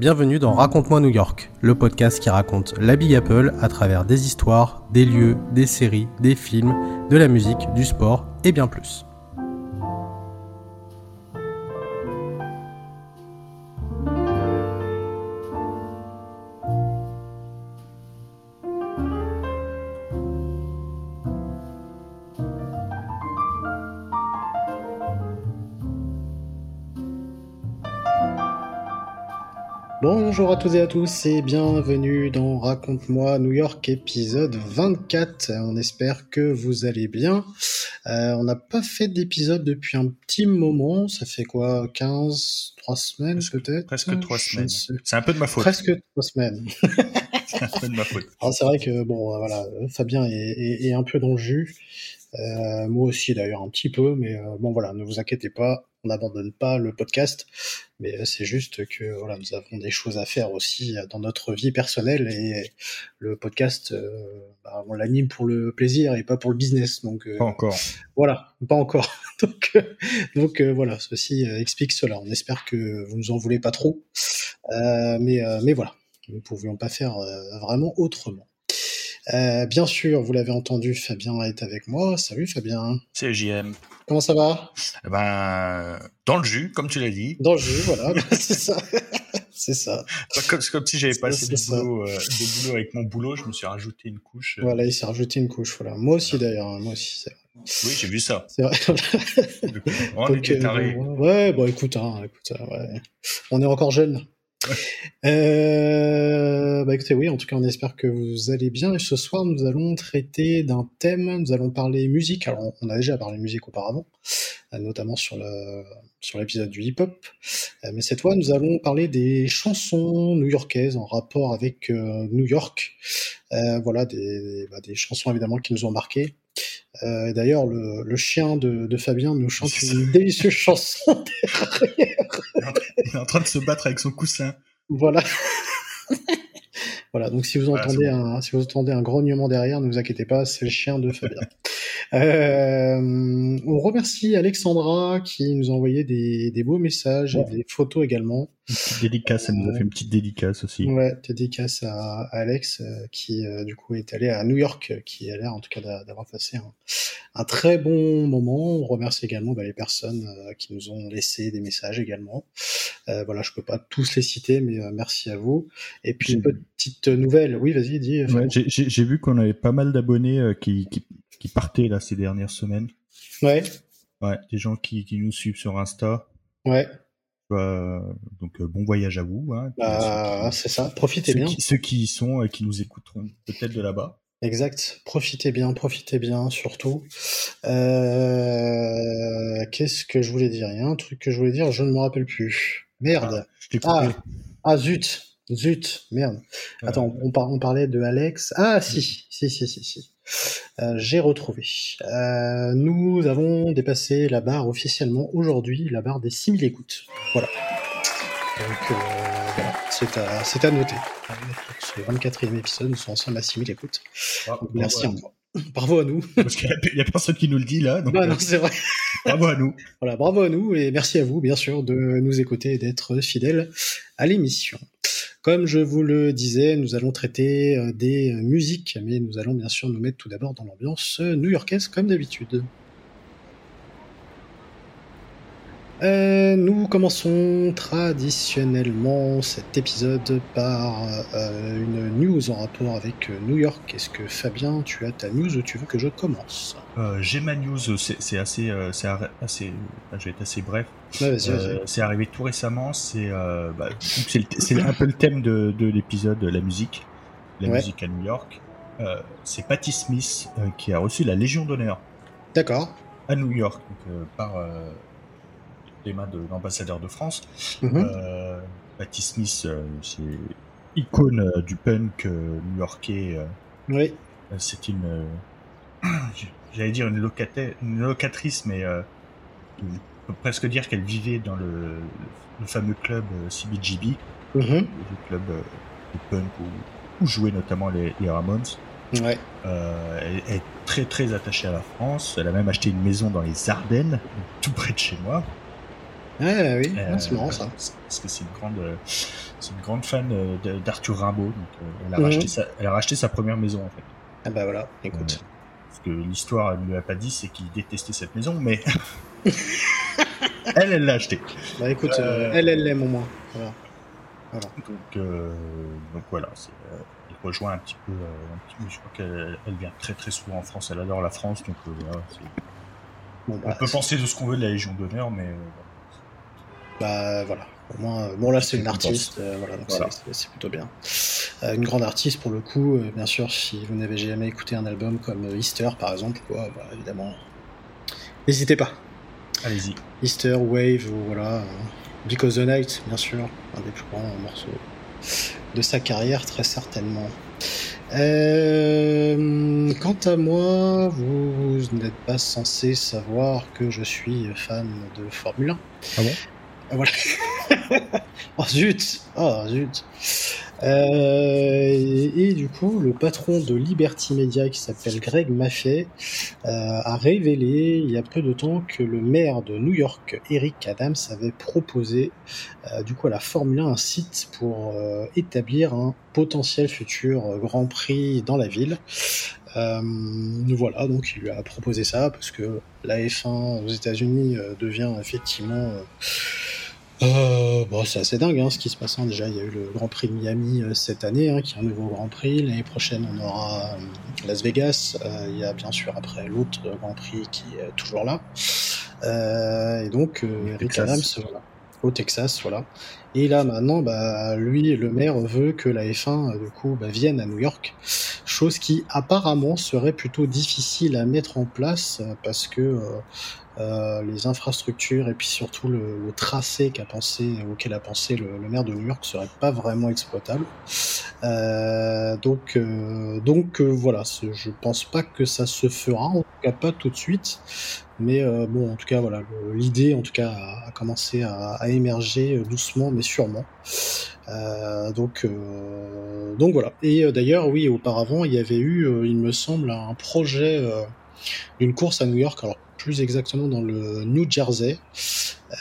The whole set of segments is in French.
bienvenue dans Raconte-moi New York, le podcast qui raconte la Big Apple à travers des histoires, des lieux, des séries, des films, de la musique, du sport et bien plus. Bonjour à toutes et à tous et bienvenue dans Raconte-moi New York épisode 24. On espère que vous allez bien. Euh, on n'a pas fait d'épisode depuis un petit moment. Ça fait quoi 15, 3 semaines peut-être Presque 3 semaines. C'est un peu de ma faute. Presque 3 semaines. C'est un peu de ma faute. c'est vrai que bon, voilà, Fabien est, est, un peu dans le jus. Euh, moi aussi d'ailleurs un petit peu, mais euh, bon voilà, ne vous inquiétez pas, on n'abandonne pas le podcast, mais euh, c'est juste que voilà, nous avons des choses à faire aussi dans notre vie personnelle et le podcast, bah, on l'anime pour le plaisir et pas pour le business, donc pas encore. Voilà, pas encore. donc donc voilà, ceci explique cela. On espère que vous nous en voulez pas trop, mais mais voilà, nous ne pouvions pas faire vraiment autrement. Euh, bien sûr, vous l'avez entendu, Fabien est avec moi. Salut Fabien. C'est JM. Comment ça va? Eh Ben, dans le jus, comme tu l'as dit. Dans le jus, voilà, c'est ça. c'est ça. Comme, comme si j'avais pas assez de boulot, euh, avec mon boulot, je me suis rajouté une couche. Euh. Voilà, il s'est rajouté une couche. Voilà. Moi aussi d'ailleurs, hein, moi aussi. Oui, j'ai vu ça. C'est vrai. on est ouais, bon, écoute, hein, écoute ouais. on est encore jeunes. Euh, bah écoutez, oui, en tout cas, on espère que vous allez bien. Et ce soir, nous allons traiter d'un thème. Nous allons parler musique. Alors, on a déjà parlé musique auparavant, euh, notamment sur l'épisode du hip-hop. Euh, mais cette fois, nous allons parler des chansons new-yorkaises en rapport avec New York. Voilà, des, bah, des chansons évidemment qui nous ont marqué. Euh, D'ailleurs, le, le, chien de, de, Fabien nous chante une délicieuse chanson derrière. Il est en train de se battre avec son coussin. Voilà. voilà, donc si vous, entendez un, si vous entendez un grognement derrière, ne vous inquiétez pas, c'est le chien de Fabien. Euh, on remercie Alexandra qui nous a envoyé des, des beaux messages et des photos également. Dédicace, elle nous a fait une petite dédicace aussi. Ouais, dédicace à, Alex euh, qui euh, du coup est allé à New York, qui a l'air en tout cas d'avoir passé un, un, très bon moment. On remercie également bah, les personnes qui nous ont laissé des messages également. voilà, je peux pas tous les citer, mais merci à vous. Et puis une petite nouvelle. Oui, vas-y, dis. Ouais, J'ai vu qu'on avait pas mal d'abonnés qui, qui qui partaient là ces dernières semaines. Ouais. Ouais, des gens qui, qui nous suivent sur Insta. Ouais. Euh, donc euh, bon voyage à vous. Hein, bah, c'est ça. Profitez bien. ceux qui y sont et qui nous écouteront peut-être de là-bas. Exact. Profitez bien, profitez bien, surtout. Euh... Qu'est-ce que je voulais dire? Il y a un truc que je voulais dire, je ne me rappelle plus. Merde. Ah, ah, ah, zut. Zut, merde. Attends, on, on, parlait de Alex. Ah, si, si, si, si, si. Euh, j'ai retrouvé. Euh, nous avons dépassé la barre officiellement aujourd'hui, la barre des 6000 écoutes. Voilà. Donc euh, voilà, c'est à, à noter. C'est le 24e épisode, nous sommes ensemble à 6000 écoutes. merci à moi. Bravo à nous. Parce qu'il n'y a, personne qui nous le dit là. Donc non, non, c'est vrai. bravo à nous. Voilà, bravo à nous et merci à vous, bien sûr, de nous écouter et d'être fidèles à l'émission. Comme je vous le disais, nous allons traiter euh, des euh, musiques, mais nous allons bien sûr nous mettre tout d'abord dans l'ambiance euh, new-yorkaise comme d'habitude. Euh, nous commençons traditionnellement cet épisode par euh, une news en rapport avec euh, New York. Est-ce que Fabien, tu as ta news ou tu veux que je commence? J'ai ma news, c'est assez, c'est assez, je vais être assez bref. Ouais, c'est arrivé tout récemment. C'est bah, un peu le thème de, de l'épisode, la musique, la ouais. musique à New York. c'est Patti Smith qui a reçu la Légion d'honneur. D'accord. À New York, donc, par des mains de l'ambassadeur de France. Mhm. euh, Patti Smith, euh, c'est icône euh, du punk new-yorkais. oui. c'est une, j'allais dire une, locataire, une locatrice, mais on peut presque dire qu'elle vivait dans le, le fameux club CBGB, mhm. le club de punk où, où jouaient notamment les, les Ramones. Ouais. Euh, elle est très très attachée à la France. Elle a même acheté une maison dans les Ardennes, tout près de chez moi. Ouais, oui, c'est marrant ça. Parce que c'est une grande, c'est une grande fan d'Arthur Rimbaud. Donc, elle, a mhm. racheté sa, elle a racheté sa première maison en fait. Ah bah voilà, écoute. parce que l'histoire, ne lui a pas dit, c'est qu'il détestait cette maison, mais elle, elle l'a acheté. Bah écoute, euh, elle, elle l'aime au moins. Voilà. Donc, euh, donc voilà, c'est, euh, elle rejoint un petit peu. Un petit je crois qu'elle elle vient très très souvent en France. Elle adore la France, donc voilà. Bon, bah, on peut penser de ce qu'on veut de la Légion d'honneur, mais. Bah voilà. Au moins, bon là c'est une artiste, voilà, donc c'est plutôt bien. une grande artiste pour le coup, bien sûr, si vous n'avez jamais écouté un album comme Easter par exemple, quoi, bah, évidemment, n'hésitez pas. Allez-y. Easter, Wave, ou voilà. Because the Night, bien sûr, un des plus grands morceaux de sa carrière, très certainement. Euh, quant à moi, vous, n'êtes pas censé savoir que je suis fan de Formule 1. Ah bon? Voilà. oh zut Oh zut euh, et, du coup, le patron de Liberty Media, qui s'appelle Greg Maffei, euh, a révélé il y a peu de temps que le maire de New York, Eric Adams, avait proposé euh, du coup à la Formule 1 un site pour établir un potentiel futur Grand Prix dans la ville. voilà, donc il lui a proposé ça parce que la F1 aux États-Unis devient effectivement euh, bon, c'est assez dingue hein, ce qui se passe. Hein. Déjà, il y a eu le Grand Prix de Miami euh, cette année, hein, qui est un nouveau Grand Prix. L'année prochaine, on aura euh, Las Vegas. Euh, il y a bien sûr après l'autre Grand Prix qui est toujours là. et donc, Eric Adams, voilà, au Texas, voilà. Et là maintenant, bah, lui, le maire veut que la F1 du coup bah, vienne à New York, chose qui apparemment serait plutôt difficile à mettre en place parce que euh, les infrastructures et puis surtout le, tracé qu'a pensé, auquel a pensé le, maire de New York serait pas vraiment exploitable. Euh, donc, euh, donc voilà, je pense pas que ça se fera, en tout cas pas tout de suite. Mais bon, en tout cas, voilà, l'idée, en tout cas, a, commencé à, émerger doucement, mais sûrement. donc, donc voilà. Et d'ailleurs, oui, auparavant, il y avait eu, il me semble, un projet d'une course à New York. Alors plus exactement dans le New Jersey,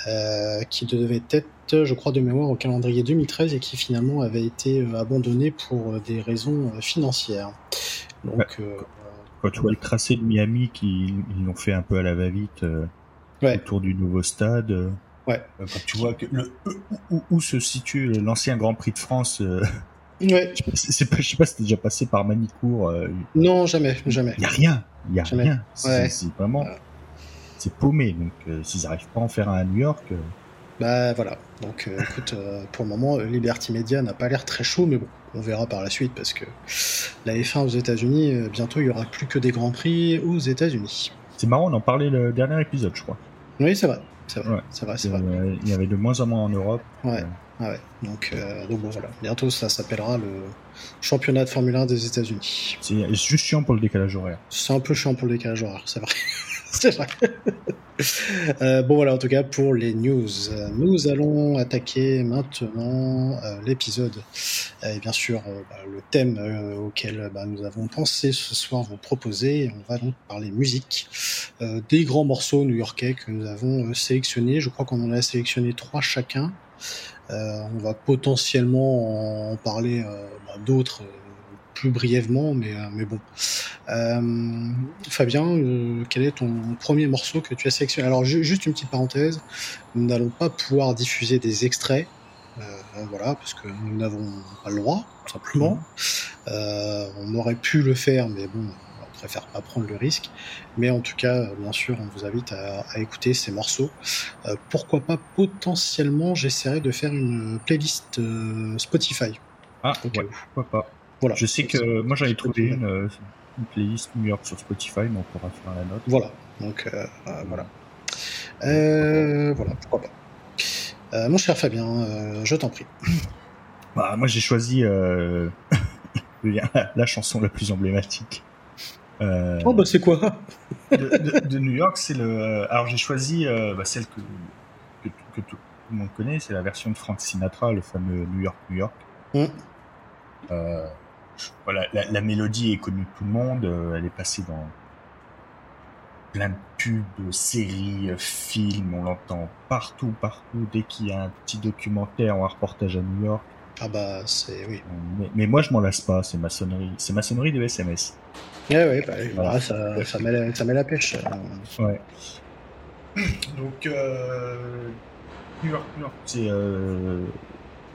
euh, qui devait être, je crois de mémoire, au calendrier 2013 et qui finalement avait été euh, abandonné pour euh, des raisons financières. Donc, quand tu vois le tracé de Miami, qui ils l'ont fait un peu à la va-vite autour du nouveau stade. Ouais. Quand tu vois que le, où, se situe l'ancien Grand Prix de France. Ouais. Je sais pas, je sais pas si t'es déjà passé par Manicourt. Non, jamais, jamais. Y a rien, y a rien. C'est vraiment c'est paumé. Donc, euh, s'ils n'arrivent pas à en faire un à New York. Euh, bah voilà. Donc, euh, écoute, pour le moment, Liberty Media n'a pas l'air très chaud, mais bon, on verra par la suite parce que la F1 aux États-Unis, bientôt, il y aura plus que des grands prix aux États-Unis. C'est marrant, on en parlait le dernier épisode, je crois. Oui, c'est vrai. C'est vrai, c'est vrai, c'est vrai. il y avait de moins en moins en Europe. Ouais. Ah ouais. Donc, donc bon voilà. Bientôt ça s'appellera le championnat de Formule 1 des États-Unis. C'est juste chiant pour le décalage horaire. C'est un peu chiant pour le décalage horaire, c'est vrai. Euh, bon voilà, en tout cas pour les news, nous allons attaquer maintenant euh, l'épisode et bien sûr euh, bah, le thème auquel bah, nous avons pensé ce soir vous proposer. On va donc parler musique, des grands morceaux new-yorkais que nous avons sélectionnés. Je crois qu'on en a sélectionné trois chacun. on va potentiellement en parler bah, d'autres plus brièvement, mais, euh, mais bon. Euh, Fabien, euh, quel est ton premier morceau que tu as sélectionné? Alors, juste une petite parenthèse, nous n'allons pas pouvoir diffuser des extraits, voilà, parce que nous n'avons pas le droit, simplement. on aurait pu le faire, mais bon, on préfère pas prendre le risque. Mais en tout cas, bien sûr, on vous invite à, écouter ces morceaux. pourquoi pas potentiellement, j'essaierai de faire une playlist Spotify. Ah, pourquoi pas. Je sais que moi j'en ai trouvé une, euh, une, playlist New York sur Spotify, mais on pourra faire la note. Voilà, donc euh, euh, voilà. voilà, pourquoi pas. mon cher Fabien, je t'en prie. Bah, moi j'ai choisi la, chanson la plus emblématique. oh bah c'est quoi? de, New York, c'est le. Alors j'ai choisi bah, celle que, que, tout le monde connaît, c'est la version de Frank Sinatra, le fameux New York, New York. Mmh voilà, la, mélodie est connue de tout le monde, euh, elle est passée dans plein de pubs, séries, films, on l'entend partout, partout. Dès qu'il y a un petit documentaire ou un reportage à New York. Ah bah c'est oui. Mais, moi je m'en lasse pas, c'est maçonnerie, c'est maçonnerie de SMS. Ouais ouais, bah, voilà. ça, ça, met la, ça met la pêche. Ouais. Donc euh, New York, New York, c'est euh,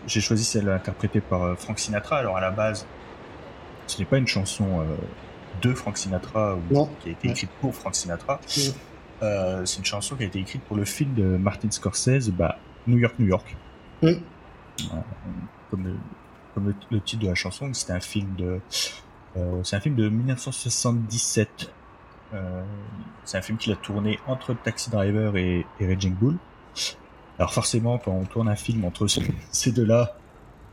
j'ai choisi celle interprétée par euh, Frank Sinatra. Alors à la base, ce n'est pas une chanson euh, de Frank Sinatra ou qui a été écrite pour Frank Sinatra. Euh, c'est une chanson qui a été écrite pour le film de Martin Scorsese, bah, New York, New York. comme, le, comme le, titre de la chanson, c'était un film de, c'est un film de 1977. c'est un film qu'il a tourné entre Taxi Driver et, et Raging Bull. Alors forcément, quand on tourne un film entre ces deux-là,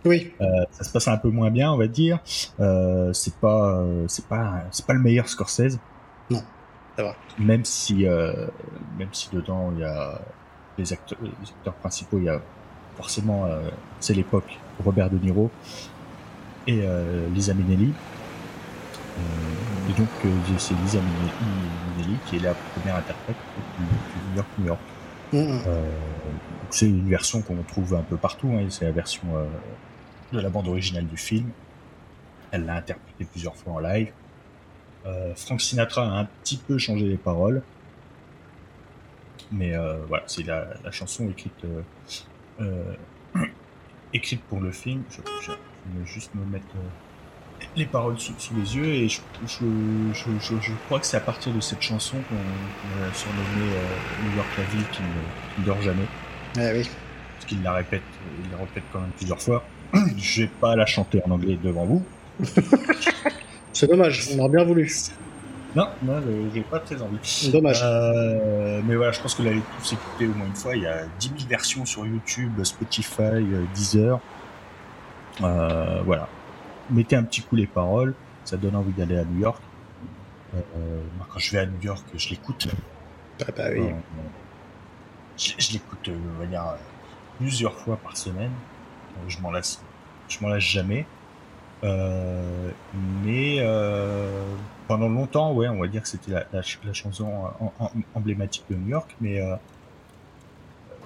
oui. Euh, ça se passe un peu moins bien, on va dire. Euh, c'est pas, euh, c'est pas, c'est pas le meilleur Scorsese. Non, c'est vrai. Même si, euh, même si dedans il y a les acteurs, les acteurs principaux, il y a forcément, euh, c'est l'époque Robert De Niro et Lisa Minnelli. et donc c'est Lisa Minnelli qui est la première interprète du, New York, New York. Mm-hmm. c'est une version qu'on trouve un peu partout. Hein, c'est la version de la bande originale du film. Elle l'a interprété plusieurs fois en live. Euh, Frank Sinatra a un petit peu changé les paroles. Mais euh, voilà, c'est la, chanson écrite, euh, écrite pour le film. Je, vais juste me mettre les paroles sous, les yeux et je, je, crois que c'est à partir de cette chanson qu'on a surnommé New York la ville qui ne, dort jamais. Ah oui. Parce qu'il la répète, il la répète quand même plusieurs fois. Je vais pas la chanter en anglais devant vous. C'est dommage, on aurait bien voulu. Non, non, j'ai pas très envie. Dommage. Euh, mais voilà, je pense que l'avez tous écouté au moins une fois. Il y a 10 000 versions sur YouTube, Spotify, euh, Deezer. Euh, voilà. Mettez un petit coup les paroles, ça donne envie d'aller à New York. quand je vais à New York, je l'écoute. Ah bah oui. je, l'écoute, on va dire, plusieurs fois par semaine je m'en lasse, je m'en lasse jamais. Euh, mais euh, pendant longtemps, ouais, on va dire que c'était la, chanson emblématique de New York, mais euh,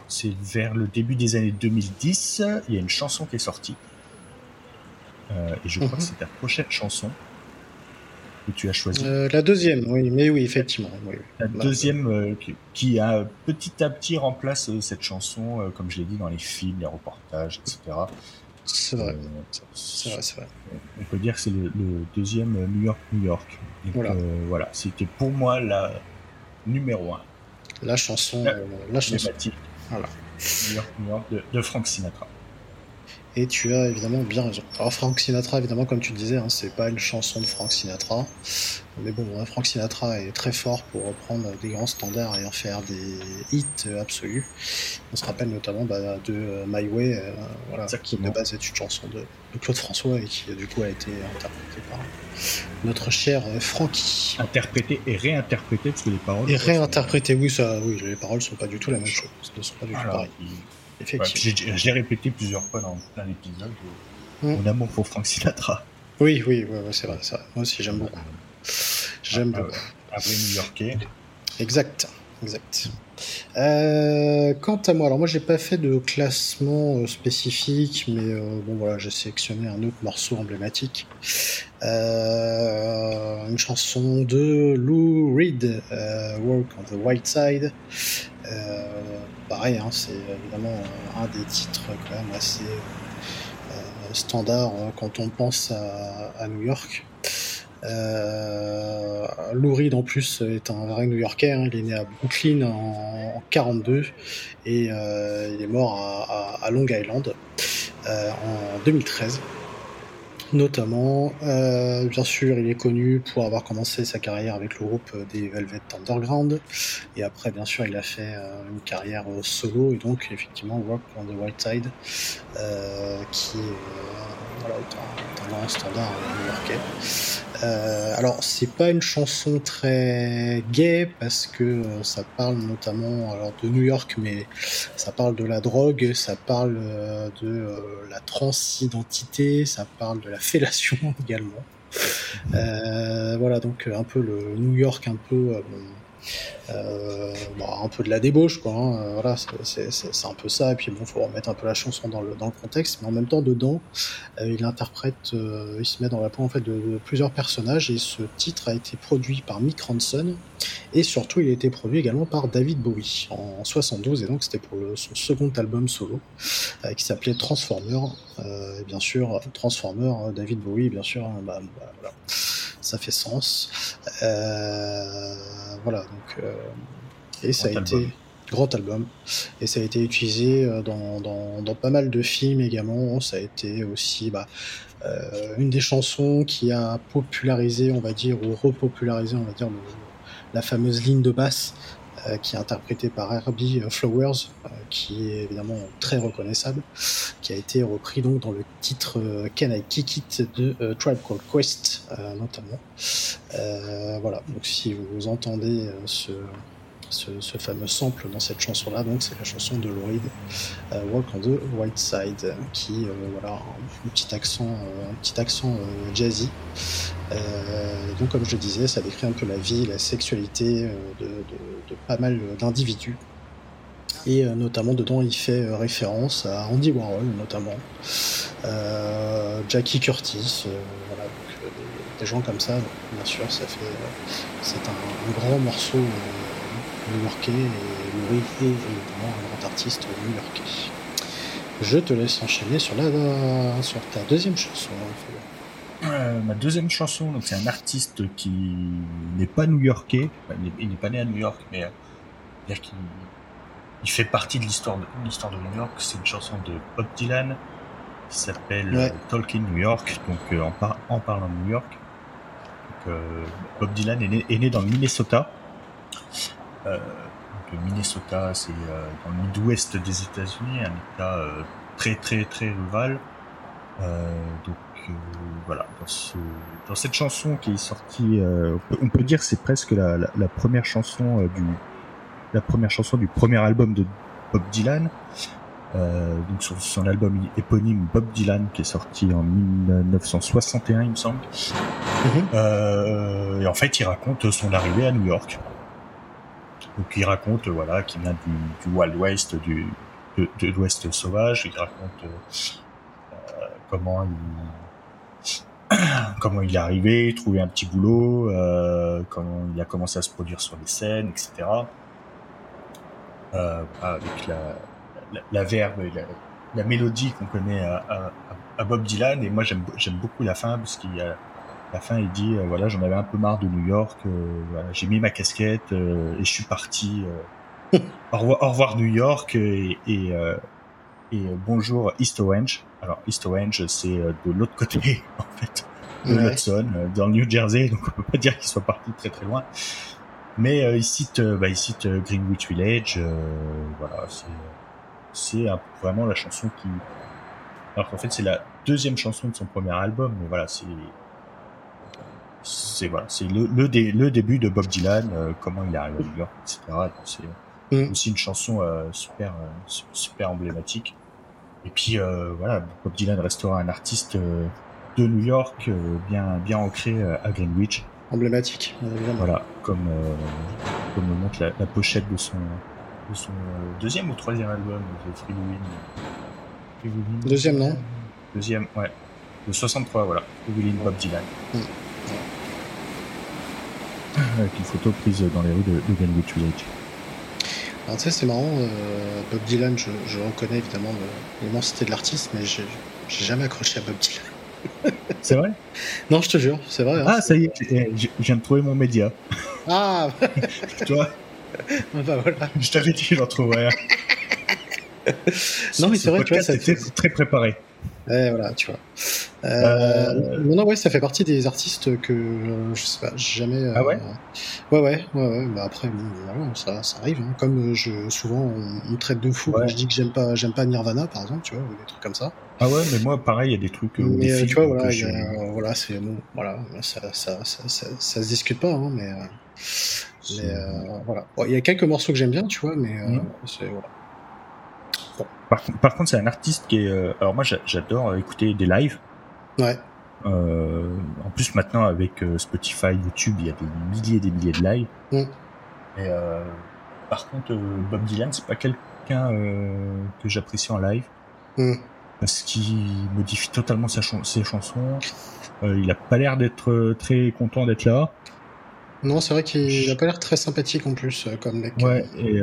c'est vers le début des années 2010, il y a une chanson qui est sortie. et je crois que mhm. c'est ta prochaine chanson que tu as choisie. la deuxième, oui, mais oui, effectivement. La deuxième qui, a petit à petit remplace cette chanson, comme je l'ai dit, dans les films, les reportages, etc. C'est vrai. c'est vrai, c'est vrai. On peut dire que c'est le, deuxième New York, New York. voilà. voilà. C'était pour moi la numéro un. La chanson, la, la chanson. Voilà. New York, New York de, de Frank Sinatra. Et tu as évidemment bien raison. Alors Frank Sinatra, évidemment, comme tu le disais, hein, c'est pas une chanson de Frank Sinatra. Mais bon, hein, Frank Sinatra est très fort pour reprendre des grands standards et en faire des hits absolus. On se rappelle notamment bah, de euh, My Way, euh, voilà, qui de base est une chanson de, Claude François et qui du coup a été interprétée par notre cher euh, Frankie. Interprétée et réinterprétée parce que les paroles. Et réinterprétée, oui, ça, oui, les paroles sont pas du tout la même chose. ne sont pas du tout pareilles. Effectivement. J'ai répété plusieurs fois dans plein d'épisodes mon mmh. amour pour Frank Sinatra. Oui, oui, c'est vrai, Moi aussi, j'aime beaucoup. J'aime ah, beaucoup. Vrai New-Yorkais. Exact, exact. Euh, quant à moi, alors moi j'ai pas fait de classement euh, spécifique, mais euh, bon voilà, j'ai sélectionné un autre morceau emblématique, une chanson de Lou Reed, Work on the White Side. Pareil, hein, c'est évidemment un des titres quand même assez standard quand on pense à New York. Euh, Lou Reed en plus est un vrai New-Yorkais. Hein. Il est né à Brooklyn en, 42 et euh, il est mort à, Long Island euh, en 2013 notamment. Euh, bien sûr, il est connu pour avoir commencé sa carrière avec le groupe des Velvet Underground. Et après, bien sûr, il a fait euh, une carrière solo. Et donc, effectivement, Rock on the White Side, euh, qui est, un, grand standard new-yorkais. Euh, alors, c'est pas une chanson très gay parce que euh, ça parle notamment alors de New York, mais ça parle de la drogue, ça parle euh, de la transidentité, ça parle de la fellation également. voilà, donc un peu le New York un peu euh, bah, un peu de la débauche, quoi. Hein. Voilà, c'est un peu ça. Et puis bon, faut remettre un peu la chanson dans le, le contexte, mais en même temps, dedans, euh, il interprète, euh, il se met dans la peau en fait de, plusieurs personnages. Et ce titre a été produit par Mick Ronson et surtout, il a été produit également par David Bowie en 72. Et donc, c'était pour son second album solo qui s'appelait Transformer. et bien sûr, Transformer, David Bowie, bien sûr. Hein, bah, bah, voilà ça fait sens. Euh, voilà, donc euh, et ça a été grand album et ça a été utilisé euh, dans, dans, pas mal de films également. Ça a été aussi bah, une des chansons qui a popularisé, on va dire, ou repopularisé, on va dire, la fameuse ligne de basse qui est interprété par Herbie Flowers, euh, qui est évidemment très reconnaissable, qui a été repris donc dans le titre euh, Can I Kick It de Tribe Called Quest notamment. voilà, donc si vous entendez ce, ce, fameux sample dans cette chanson-là. Donc c'est la chanson de Lloyd, euh, Walk on the White Side, qui euh, voilà un, petit accent, euh, un petit accent jazzy. donc comme je disais, ça décrit un peu la vie, la sexualité de, pas mal d'individus. Et notamment dedans, il fait référence à Andy Warhol, notamment Jackie Curtis, voilà, des, gens comme ça. bien sûr, ça fait c'est un, grand morceau new-yorkais et Louis est évidemment un grand artiste new-yorkais. Je te laisse enchaîner sur, la, sur ta deuxième chanson. Euh, ma deuxième chanson, donc c'est un artiste qui n'est pas new-yorkais, il n'est pas né à New York, mais euh, il fait partie de l'histoire de, l'histoire de New York. C'est une chanson de Bob Dylan qui s'appelle euh, Talking New York, donc euh, en, en, parlant de New York. Donc, Bob Dylan est né, est né, dans le Minnesota. Euh, le Minnesota, c'est euh, dans le Midwest des États-Unis, un État euh, très très très rural. donc voilà, dans, cette chanson qui est sortie, on, peut, dire que c'est presque la, première chanson du la première chanson du premier album de Bob Dylan. donc sur son album éponyme Bob Dylan qui est sorti en 1961 il me semble. Mm-hmm. et en fait il raconte son arrivée à New York. Donc il raconte voilà qu'il vient du, du, Wild West, du de, de l'Ouest sauvage. Il raconte euh, comment il comment il est arrivé, trouver un petit boulot, euh, comment il a commencé à se produire sur les scènes, etc. Euh, avec la, la, la verbe et la, la mélodie qu'on connaît à, à, à, Bob Dylan. Et moi j'aime beaucoup la fin parce qu'il y a la fin, il dit euh, voilà, j'en avais un peu marre de New York. Euh, voilà, j'ai mis ma casquette euh, et je suis parti. au, revoir, au, revoir, New York et, et, et bonjour East Orange. Alors East Orange, c'est de l'autre côté en fait de l'Hudson, dans le New Jersey. Donc on peut pas dire qu'il soit parti très très loin. Mais il cite, bah, il cite Greenwich Village. voilà, c'est c'est vraiment la chanson qui. Alors qu'en fait, c'est la deuxième chanson de son premier album, mais voilà, c'est c'est voilà, c'est le, le, le, début de Bob Dylan, euh, comment il est arrivé à New York, etc. C'est mm. aussi une chanson euh, super euh, super emblématique. Et puis voilà, Bob Dylan restera un artiste de New York, bien bien ancré à Greenwich. Emblématique. Voilà, comme comme le montre la, la, pochette de son de son deuxième ou troisième album, The Free Deuxième non? Deuxième, ouais. De 63, voilà. Free Bob Dylan. Mm. Avec une photo prise dans les rues de, de Greenwich Village. Alors tu sais, c'est marrant, euh, Bob Dylan, je, je reconnais évidemment l'immensité de l'artiste, mais j'ai jamais accroché à Bob Dylan. c'est vrai? Non, je te jure, c'est vrai. Hein, ah, ça y est, je viens de trouver mon média. Ah Toi? Bah, voilà. Je t'avais dit, j'en trouverais non, mais c'est vrai, tu vois, ça très préparé. Ouais, voilà, tu vois. Euh, euh... Non, ouais, ça fait partie des artistes que je sais pas, jamais. Ah ouais? Ouais, ouais, ouais, ouais. Bah après, ça, ça arrive. Hein. Comme je, souvent, on, me traite de fou quand je dis que j'aime pas, j'aime pas Nirvana, par exemple, tu vois, ou des trucs comme ça. Ah ouais, mais moi, pareil, il y a des trucs. Mais euh, tu vois, voilà, voilà, c'est bon, voilà, ça, ça, ça, ça, ça se discute pas, hein, mais. Euh, mais voilà. Il y a quelques morceaux que j'aime bien, tu vois, mais mmh. c'est voilà. Par, par, contre, c'est un artiste qui est. Euh, alors moi, j'adore écouter des lives. Ouais. Euh, en plus, maintenant avec euh, Spotify, YouTube, il y a des milliers et des milliers de lives. Mm. Et par contre, Bob Dylan, c'est pas quelqu'un que j'apprécie en live. Hmm. Parce qu'il modifie totalement ses chansons. il a pas l'air d'être très content d'être là. Non, c'est vrai qu'il a pas l'air très sympathique en plus, comme mec. Ouais, et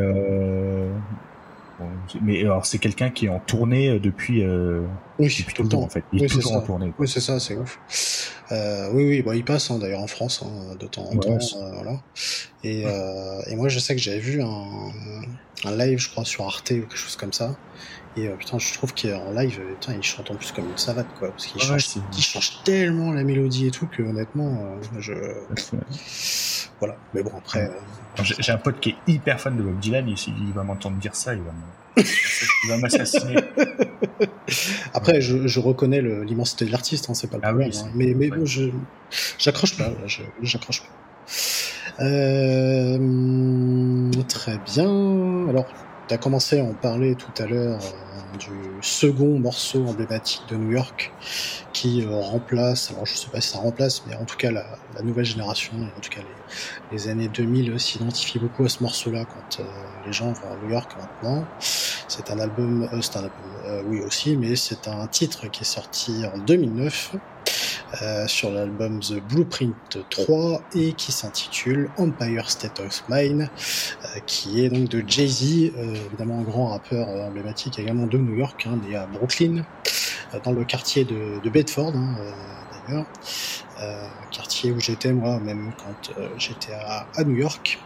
mais alors c'est quelqu'un qui est en tournée euh, depuis, euh, oui, depuis tout le temps en fait. Il est toujours en tournée. Oui, c'est ça, c'est ouf. Euh, oui, oui, bah, il passe hein, d'ailleurs en France hein, de temps en temps. Euh, voilà. Et, euh, et moi, je sais que j'avais vu un, un live, je crois, sur Arte ou quelque chose comme ça. Et euh, putain, je trouve qu'en live, putain, il chante en plus comme une savate, quoi. Parce qu'il change, il change tellement la mélodie et tout que honnêtement, je. Voilà. Mais bon, après. J'ai un pote qui est hyper fan de Bob Dylan, et s'il va m'entendre dire ça, il va m'assassiner. Après, je, je reconnais l'immensité de l'artiste, hein, c'est pas le ah problème. hein. Mais, mais bon, je j'accroche pas, j'accroche pas. Euh, très bien. Alors, tu as commencé à en parler tout à l'heure euh, du second morceau emblématique de New York qui euh, remplace, alors je sais pas si ça remplace, mais en tout cas la, nouvelle génération, en tout cas les, années 2000 s'identifient beaucoup à ce morceau-là quand euh, les gens vont à New York maintenant. C'est un album, c'est un album, oui aussi, mais c'est un titre qui est sorti en 2009 euh, sur l'album The Blueprint 3 et qui s'intitule Empire State of Mind, euh, qui est donc de Jay-Z, euh, évidemment un grand rappeur emblématique également de New York, hein, né à Brooklyn, dans le quartier de, Bedford hein, d'ailleurs, quartier où j'étais moi même quand j'étais à New York.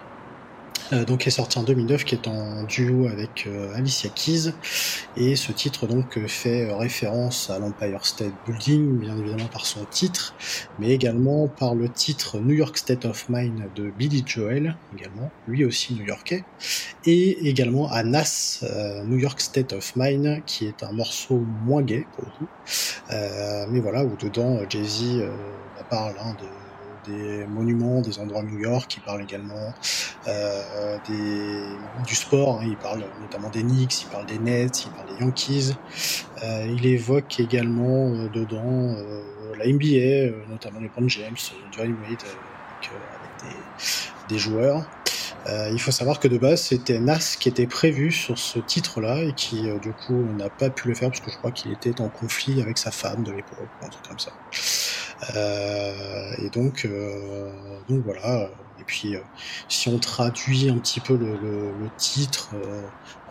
Euh, donc est sorti en 2009, qui est en duo avec euh, Alicia Keys. Et ce titre donc fait référence à l'Empire State Building, bien évidemment par son titre, mais également par le titre New York State of Mind de Billy Joel, également, lui aussi new-yorkais, et également à Nas, euh, New York State of Mind, qui est un morceau moins gay pour le mais voilà, où dedans Jay-Z parle hein, de des monuments, des endroits New York. Il parle également euh, du sport. Hein. Il parle notamment des Knicks, il parle des Nets, il parle des Yankees. Euh, il évoque également euh, dedans la NBA, notamment les LeBron James, Dwayne Wade, avec, des, joueurs. il faut savoir que de base c'était Nas qui était prévu sur ce titre-là et qui du coup n'a pas pu le faire parce que je crois qu'il était en conflit avec sa femme de l'époque, un truc comme ça. Euh, et donc, euh, donc voilà. Et puis, euh, si on traduit un petit peu le, le, le titre,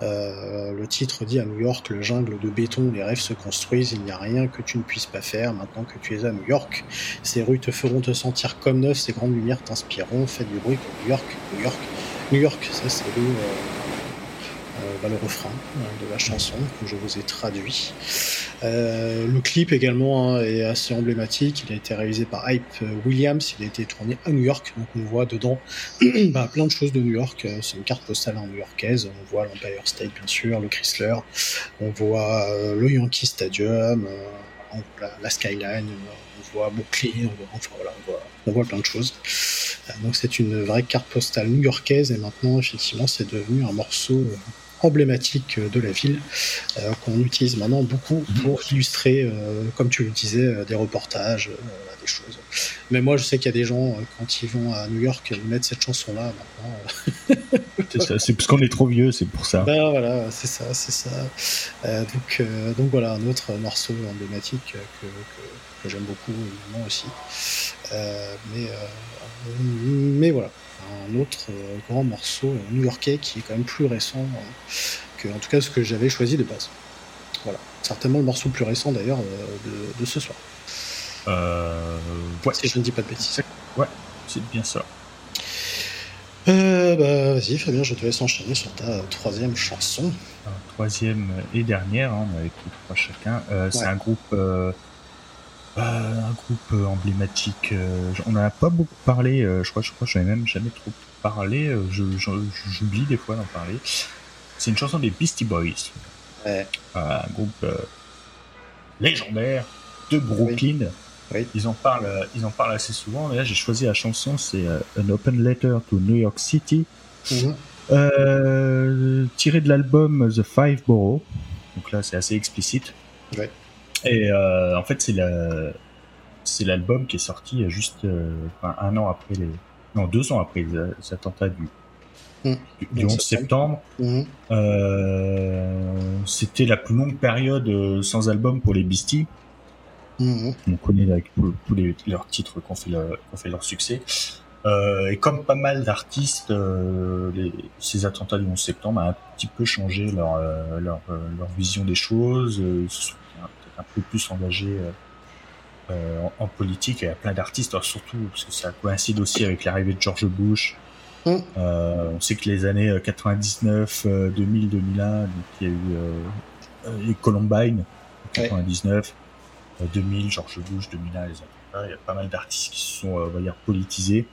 le titre dit à New York, le jungle de béton, les rêves se construisent, il n'y a rien que tu ne puisses pas faire maintenant que tu es à New York. Ces rues te feront te sentir comme neuf, ces grandes lumières t'inspireront, fais du bruit pour New York, New York, New York. Ça, c'est le, le refrain de la chanson que je vous ai traduit. Euh, le clip également hein, est assez emblématique. Il a été réalisé par Hype Williams. Il a été tourné à New York. Donc on voit dedans bah, plein de choses de New York. Euh, c'est une carte postale new-yorkaise. On voit l'Empire State bien sûr, le Chrysler. On voit euh, le Yankee Stadium. La, skyline. On voit Brooklyn. Enfin voilà, on voit, on voit plein de choses. Donc c'est une vraie carte postale new-yorkaise. Et maintenant effectivement c'est devenu un morceau emblématique de la ville euh, qu'on utilise maintenant beaucoup pour illustrer, euh, comme tu le disais, euh, des reportages, des choses. Mais moi, je sais qu'il y a des gens quand ils vont à New York ils mettent cette chanson-là maintenant. c'est parce qu'on est trop vieux, c'est pour ça. Ben voilà, c'est ça, c'est ça. donc, donc voilà, un autre morceau emblématique que, que, j'aime beaucoup évidemment aussi. mais, mais voilà un autre euh, grand morceau euh, new-yorkais qui est quand même plus récent euh, que, en tout cas, ce que j'avais choisi de base. Voilà. Certainement le morceau le plus récent d'ailleurs de, de, ce soir. Ouais. Si je ne dis pas de bêtises. Ouais, c'est bien ça. Euh, bah, vas-y, Fabien, je te laisse enchaîner sur ta troisième chanson. troisième et dernière, hein, on avait trois chacun. Euh, ouais. C'est un groupe euh, un groupe euh, emblématique. Euh, on n'en a pas beaucoup parlé. je crois, je crois, j'en ai même jamais trop parlé. J'oublie des fois d'en parler. C'est une chanson des Beastie Boys. Ouais. un groupe légendaire de Brooklyn. Oui. Oui. Ils en parlent, ils en parlent assez souvent. Et là, j'ai choisi la chanson, c'est An Open Letter to New York City, mm -hmm. euh, tiré de l'album The Five Borough. Donc là, c'est assez explicite. Ouais. Et euh, en fait, c'est la, c'est l'album qui est sorti juste euh, enfin, un an après les, non deux ans après les, les attentats du mmh. du, 11 septembre. Mmh. C'était la plus longue période sans album pour les Beastie. Mmh. On connaît avec tous les, leurs titres qui ont fait, fait leur succès. Euh, et comme pas mal d'artistes, euh, ces attentats du 11 septembre a un petit peu changé leur, euh, leur, euh, leur, vision des choses, ils se sont peut-être un peu plus engagés en, en, politique. Et il y a plein d'artistes, surtout parce que ça coïncide aussi avec l'arrivée de George Bush. Mm. on sait que les années 99, 2000, 2001, donc il y a eu les Columbine, 99, 2000, George Bush, 2001, les attentats. Il y a pas mal d'artistes qui se sont, on va dire, politisés.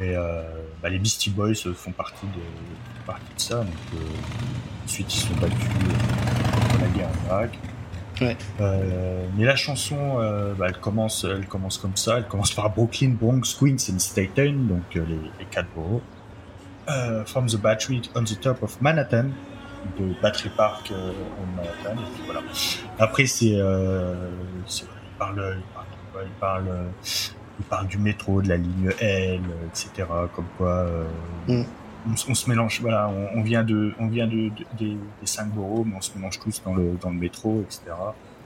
Et euh, bah, les Beastie Boys font partie de, partie de ça. Donc, euh, ensuite, ils sont battus contre la guerre en Irak. Ouais. Euh, mais la chanson, euh, bah, elle commence, elle commence comme ça. Elle commence par Brooklyn, Bronx, Queens and Staten, donc euh, les, les, quatre boroughs. From the battery on the top of Manhattan, de Battery Park en Manhattan. Et puis, voilà. Après, c'est, il parle, il parle, il parle il parle du métro, de la ligne L, etc. Comme quoi, mm. On, se mélange. Voilà, on, vient de, on vient de, des, cinq boroughs, mais on se mélange tous dans le dans le métro, etc.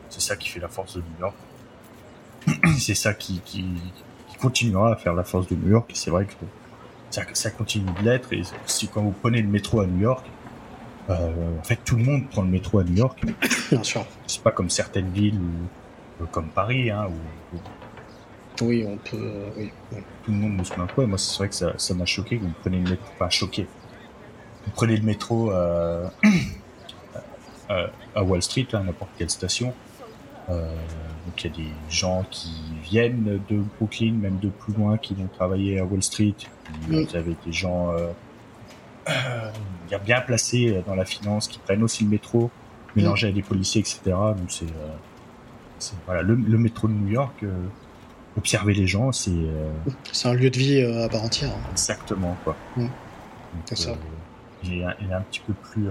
C'est ça qui fait la force de New York. C'est ça qui, qui, continuera à faire la force de New York. Et c'est vrai que ça, ça continue de l'être. Et si quand vous prenez le métro à New York, euh, en fait, tout le monde prend le métro à New York. Bien sûr. C'est pas comme certaines villes comme Paris, hein, où, oui, on peut. Euh, oui, Tout le monde me se met Moi, c'est vrai que ça, m'a choqué que vous preniez le métro. Pas choqué. Vous prenez le métro euh, à Wall Street, à n'importe quelle station. Euh, donc il y a des gens qui viennent de Brooklyn, même de plus loin, qui vont travailler à Wall Street. Vous avez des gens bien placés dans la finance qui prennent aussi le métro, mélangés à des policiers, etc. Donc c'est voilà le, le, métro de New York observer les gens, c'est. Euh, c'est un lieu de vie euh, à part entière. Exactement, quoi. Mm. C'est ça. Euh, il, est, un petit peu plus.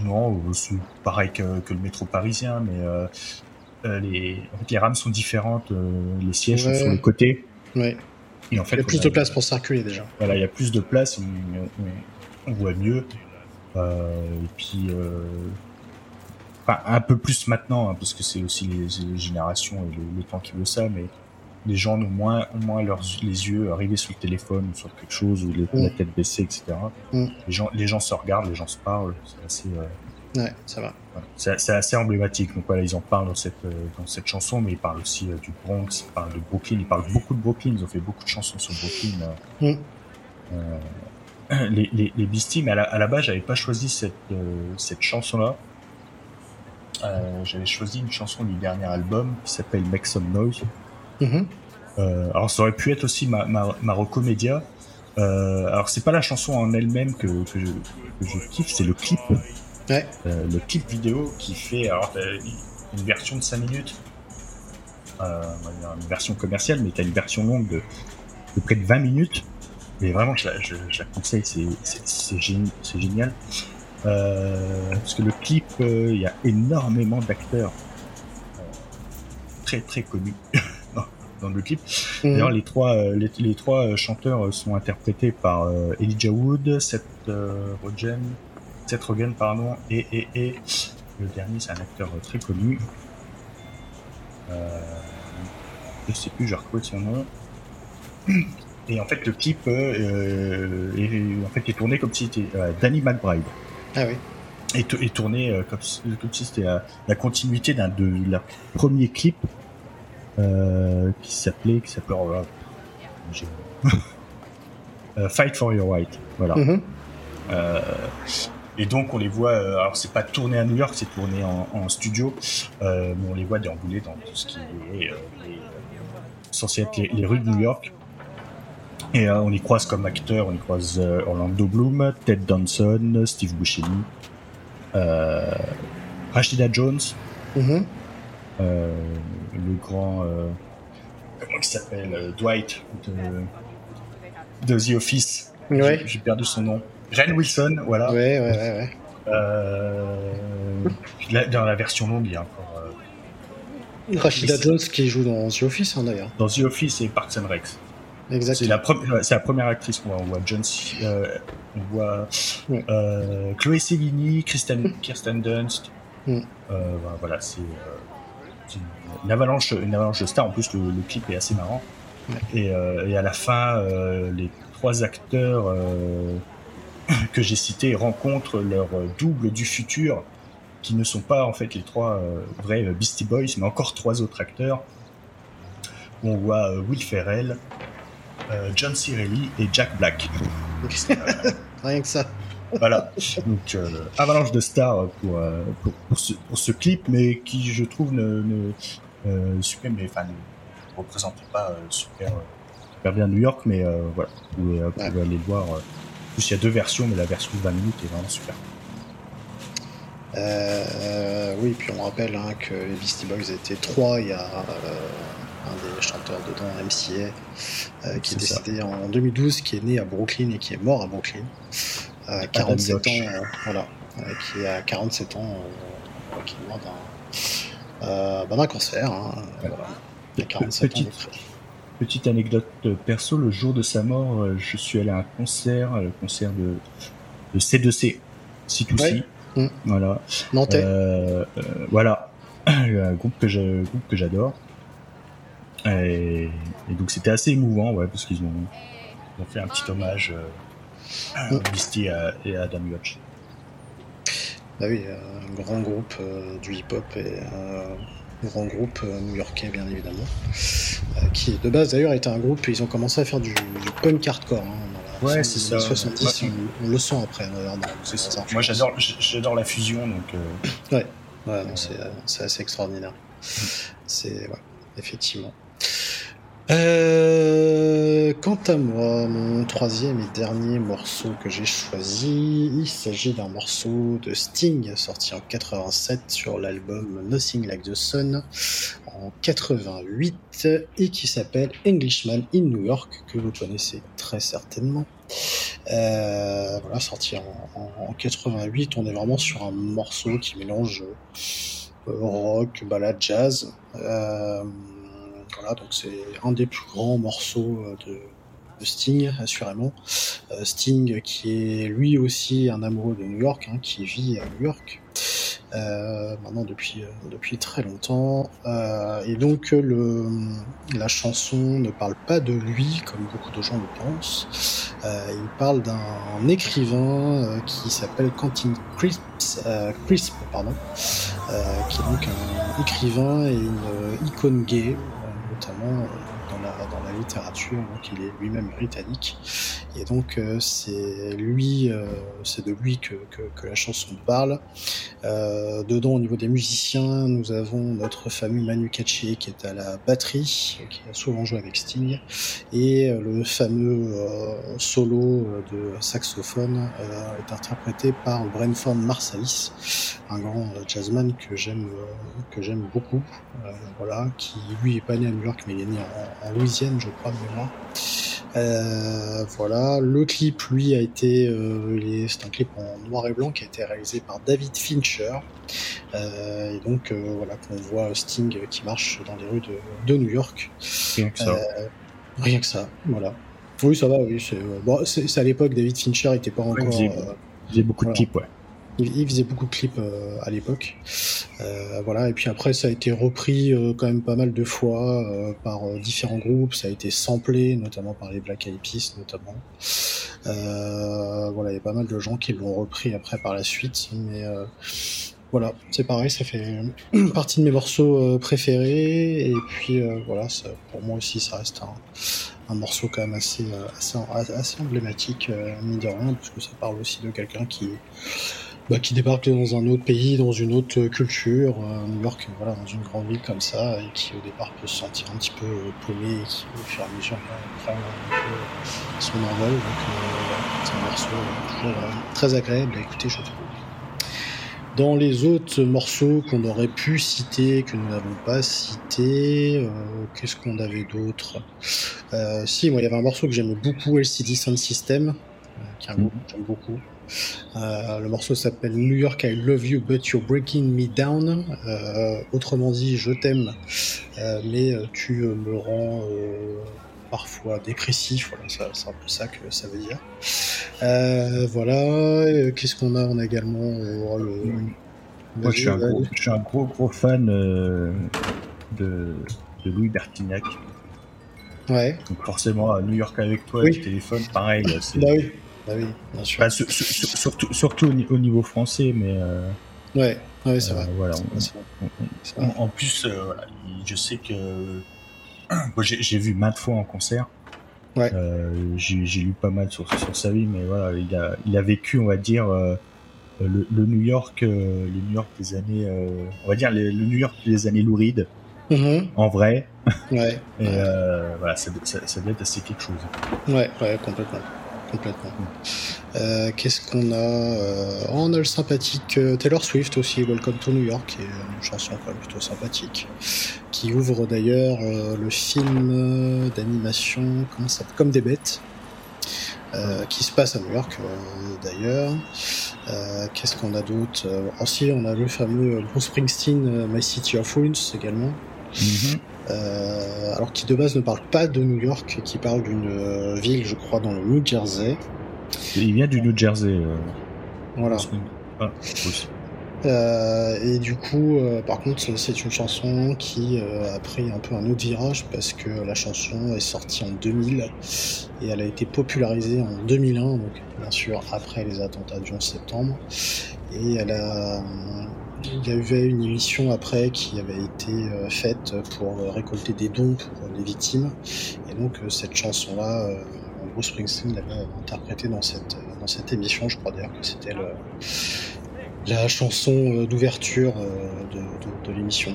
Non, c'est pareil que, le métro parisien, mais les, en fait, les rames sont différentes, les sièges sont sur les côtés. Ouais. Et en fait, il y a plus de place pour circuler déjà. Voilà, il y a plus de place, on, on voit mieux. et puis, un peu plus maintenant, hein, parce que c'est aussi les, générations et le, temps qui veut ça, mais les gens ont moins, ont moins leurs, les yeux arrivés sur le téléphone ou sur quelque chose, ou la mm. tête baissée, etc. Mm. Les, gens, les gens se regardent, les gens se parlent, c'est assez... Euh, ouais, ça va. C'est assez emblématique. Donc voilà, ils en parlent dans cette, euh, dans cette chanson, mais ils parlent aussi euh, du Bronx, ils parlent de Brooklyn, ils parlent beaucoup de Brooklyn, ils ont fait beaucoup de chansons sur Brooklyn. Mm. les, les, les Beastie, mais à la, à la base, j'avais pas choisi cette, cette chanson-là euh, j'avais choisi une chanson du dernier album qui s'appelle Make Some Noise. Mm-hmm. Euh, alors ça aurait pu être aussi ma, ma, ma recomédia. Euh, alors c'est pas la chanson en elle-même que, que, je, que, je, kiffe, c'est le clip. Ouais. Le clip vidéo qui fait alors une version de 5 minutes, une version commerciale, mais t'as une version longue de, de, près de 20 minutes. Mais vraiment, je, je, je la conseille, c'est génial. Euh, parce que le clip, euh, il y a énormément d'acteurs euh, très très connus dans, le clip. Mhm. D'ailleurs, les trois les, les, trois chanteurs sont interprétés par Elijah Wood, Seth Rogen, Seth Rogen pardon, et, et, et le dernier c'est un acteur très connu. Euh, je sais plus, j'ai retrouvé son nom. Et en fait, le clip euh, est, en fait, est tourné comme si c'était Danny McBride. Ah oui. Et, tourné euh, comme, comme, si c'était la, continuité d'un de leur premier clip euh, qui s'appelait qui s'appelait oh euh, Fight for Your Right. Voilà. Mm-hmm. Euh, et donc on les voit. Euh, alors c'est pas tourné à New York, c'est tourné en, en studio, mais on les voit déambuler dans tout ce qui est censé être les, les rues de New York. Et euh, on y croise comme acteur, on y croise euh, Orlando Bloom, Ted Danson, Steve Buscemi, euh, Rashida Jones, mm-hmm. le grand, comment il s'appelle, Dwight de, de, The Office. Ouais. J'ai perdu son nom. Ren Wilson, voilà. Ouais, ouais, dans la version longue, il y a encore. Rashida Jones qui joue dans The Office, hein, d'ailleurs. Dans The Office et Parks and Recs. C'est la, la, première actrice qu'on voit. On voit John, euh, on voit euh, Chloé Sevigny, Kristen, mm. Kirsten Dunst. Mm. Euh, voilà, c'est une avalanche, une avalanche de stars. En plus, le, clip est assez marrant. Et, et, à la fin, les trois acteurs que j'ai cités rencontrent leur double du futur, qui ne sont pas en fait les trois vrais Beastie Boys, mais encore trois autres acteurs. On voit Will Ferrell, euh, John Cirelli et Jack Black. Rien que ça. voilà. Donc, euh, avalanche de stars pour, euh, pour, pour, ce, pour, ce, clip, mais qui, je trouve, ne, ne, super, mais, enfin, ne représentait pas super, super bien New York, mais voilà. Vous pouvez, aller le voir. En plus, il y a deux versions, mais la version de 20 minutes est vraiment super. Euh, oui, puis on rappelle hein, que les Beastie Boys étaient trois il y a un des chanteurs dedans, MCA, euh, qui est, décédé en 2012, qui est né à Brooklyn et qui est mort à Brooklyn. à 47 ans, euh, voilà, euh, qui a 47 ans, qui est mort d'un bah, cancer. Hein, petite, anecdote perso, le jour de sa mort, je suis allé à un concert, le concert de, de C2C, C2C. Mm. Voilà. Nantais. voilà. un groupe que j'adore. Et, donc c'était assez émouvant, ouais, parce qu'ils ont, fait un petit hommage euh, à Misty et à Adam Watch. Bah oui, un grand groupe euh, du hip-hop et un grand groupe euh, new-yorkais bien évidemment, qui de base d'ailleurs était un groupe, ils ont commencé à faire du, punk hardcore. Hein, ouais, c'est ça. 70, on, le sent après. Moi j'adore, j'adore la fusion, donc. Ouais, ouais c'est assez extraordinaire. Mm. C'est ouais, effectivement. Euh, quant à moi, mon troisième et dernier morceau que j'ai choisi, il s'agit d'un morceau de Sting sorti en 87 sur l'album Nothing Like the Sun en 88 et qui s'appelle Englishman in New York que vous connaissez très certainement. Euh, voilà, sorti en, 88, on est vraiment sur un morceau qui mélange euh, rock, ballade, jazz. Euh, voilà, donc c'est un des plus grands morceaux euh, de, Sting, assurément. Euh, Sting, qui est lui aussi un amoureux de New York, hein, qui vit à New York. Euh, maintenant depuis depuis très longtemps et donc la chanson ne parle pas de lui comme beaucoup de gens le pensent il parle d'un écrivain qui s'appelle Quentin Crisp, Crisp pardon qui est donc un écrivain et une icône gay notamment dans littérature, donc il est lui-même britannique. Et donc euh, c'est lui, euh, c'est de lui que, que, la chanson parle. Euh, dedans, au niveau des musiciens, nous avons notre fameux Manu Katché qui est à la batterie, qui a souvent joué avec Sting, et le fameux solo de saxophone est interprété par Brentford Marsalis, un grand jazzman que j'aime que j'aime beaucoup, voilà, qui lui est pas né à New York mais il est né en Louisiane, je crois, de mémoire. Euh, voilà, le clip, lui, a été, euh, c'est un clip en noir et blanc qui a été réalisé par David Fincher. Euh, et donc, euh, voilà, qu'on voit Sting qui marche dans les rues de, de New York. Rien que ça. Rien que ça, voilà. Oui, ça va, oui. C'est bon, à l'époque, David Fincher était pas encore. Il faisait, beaucoup de clips, ouais. Il, faisait beaucoup de clips euh, à l'époque. Euh, voilà, et puis après, ça a été repris euh, quand même pas mal de fois par différents groupes. Ça a été samplé, notamment par les Black Eyed Peas, notamment. voilà, il y a pas mal de gens qui l'ont repris après par la suite. Mais voilà, c'est pareil, ça fait partie de mes morceaux préférés. Et puis voilà, ça, pour moi aussi, ça reste un, un morceau quand même assez, assez, assez emblématique, mine de rien, parce que ça parle aussi de quelqu'un qui bah, qui débarque dans un autre pays, dans une autre culture, euh, New York, voilà, dans une grande ville comme ça, et qui au départ peut se sentir un petit peu euh, paumé, et qui au fur et à mesure prend un peu son envol. Donc euh, c'est un morceau toujours très agréable à écouter, je trouve. Dans les autres morceaux qu'on aurait pu citer, que nous n'avons pas cité, qu'est-ce qu'on avait d'autre? Si, moi, il y avait un morceau que j'aime beaucoup, LCD Sound System, qui est un groupe que j'aime beaucoup. Euh, le morceau s'appelle New York, I love you, but you're breaking me down. Euh, autrement dit, je t'aime, euh, mais tu me rends parfois dépressif. Voilà, c'est un peu ça que ça veut dire. Voilà. Qu'est-ce qu'on a? On a également. Moi, je suis, un gros, je suis, un gros, gros fan de, de Louis Bertignac. Ouais. Donc forcément, à New York avec toi, oui. le téléphone, pareil. Bah oui, bah oui, bien sûr. Bah, surtout, surtout au niveau français, mais. Euh, ouais, ouais, c'est vrai. Voilà, en plus, euh, je sais que j'ai vu maintes fois en concert. Ouais. Euh, j'ai lu pas mal sur, sur sa vie, mais voilà, il a, il a vécu, on va dire, euh, le, le, New York, euh, le New York des années, euh, on va dire le, le New York des années lourides, mm-hmm. en vrai. Ouais. Et euh, voilà, ça, ça, ça, doit être assez quelque chose. Ouais, ouais, complètement. Complètement. Euh, Qu'est-ce qu'on a euh, On a le sympathique euh, Taylor Swift aussi, Welcome to New York, qui est une chanson plutôt sympathique, qui ouvre d'ailleurs euh, le film d'animation Comme des bêtes, qui se passe à New York d'ailleurs. Qu'est-ce qu'on a d'autre? Ensuite, on a le fameux Bruce Springsteen, My City of Ruins également. Mm -hmm. Euh, alors qui de base ne parle pas de New York, qui parle d'une euh, ville, je crois, dans le New Jersey. Il vient du New Jersey. Euh... Voilà. Ah, euh, et du coup, euh, par contre, c'est une chanson qui euh, a pris un peu un autre virage parce que la chanson est sortie en 2000 et elle a été popularisée en 2001, donc bien sûr après les attentats du 11 septembre. Et elle a, il y avait une émission après qui avait été euh, faite pour récolter des dons pour les victimes. Et donc euh, cette chanson-là, euh, Bruce Springsteen l'avait interprétée dans cette, dans cette émission. Je crois d'ailleurs que c'était la chanson d'ouverture de, de, de l'émission.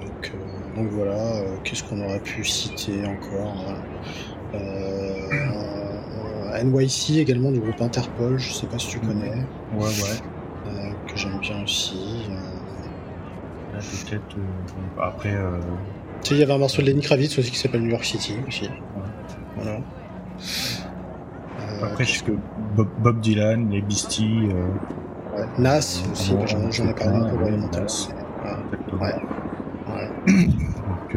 Donc, donc voilà, qu'est-ce qu'on aurait pu citer encore euh, NYC également du groupe Interpol, je sais pas si tu connais. Ouais, ouais que j'aime bien aussi. Euh... Peut-être euh, après. Euh... Tu sais, il y avait un morceau de Lenny Kravitz aussi qui s'appelle New York City aussi. Voilà. Euh, après, je que Bob, Bob, Dylan, les Beastie. Ouais. Nas aussi, bah, j'en ai parlé un peu dans Nas. Ouais. ouais. ouais. Donc,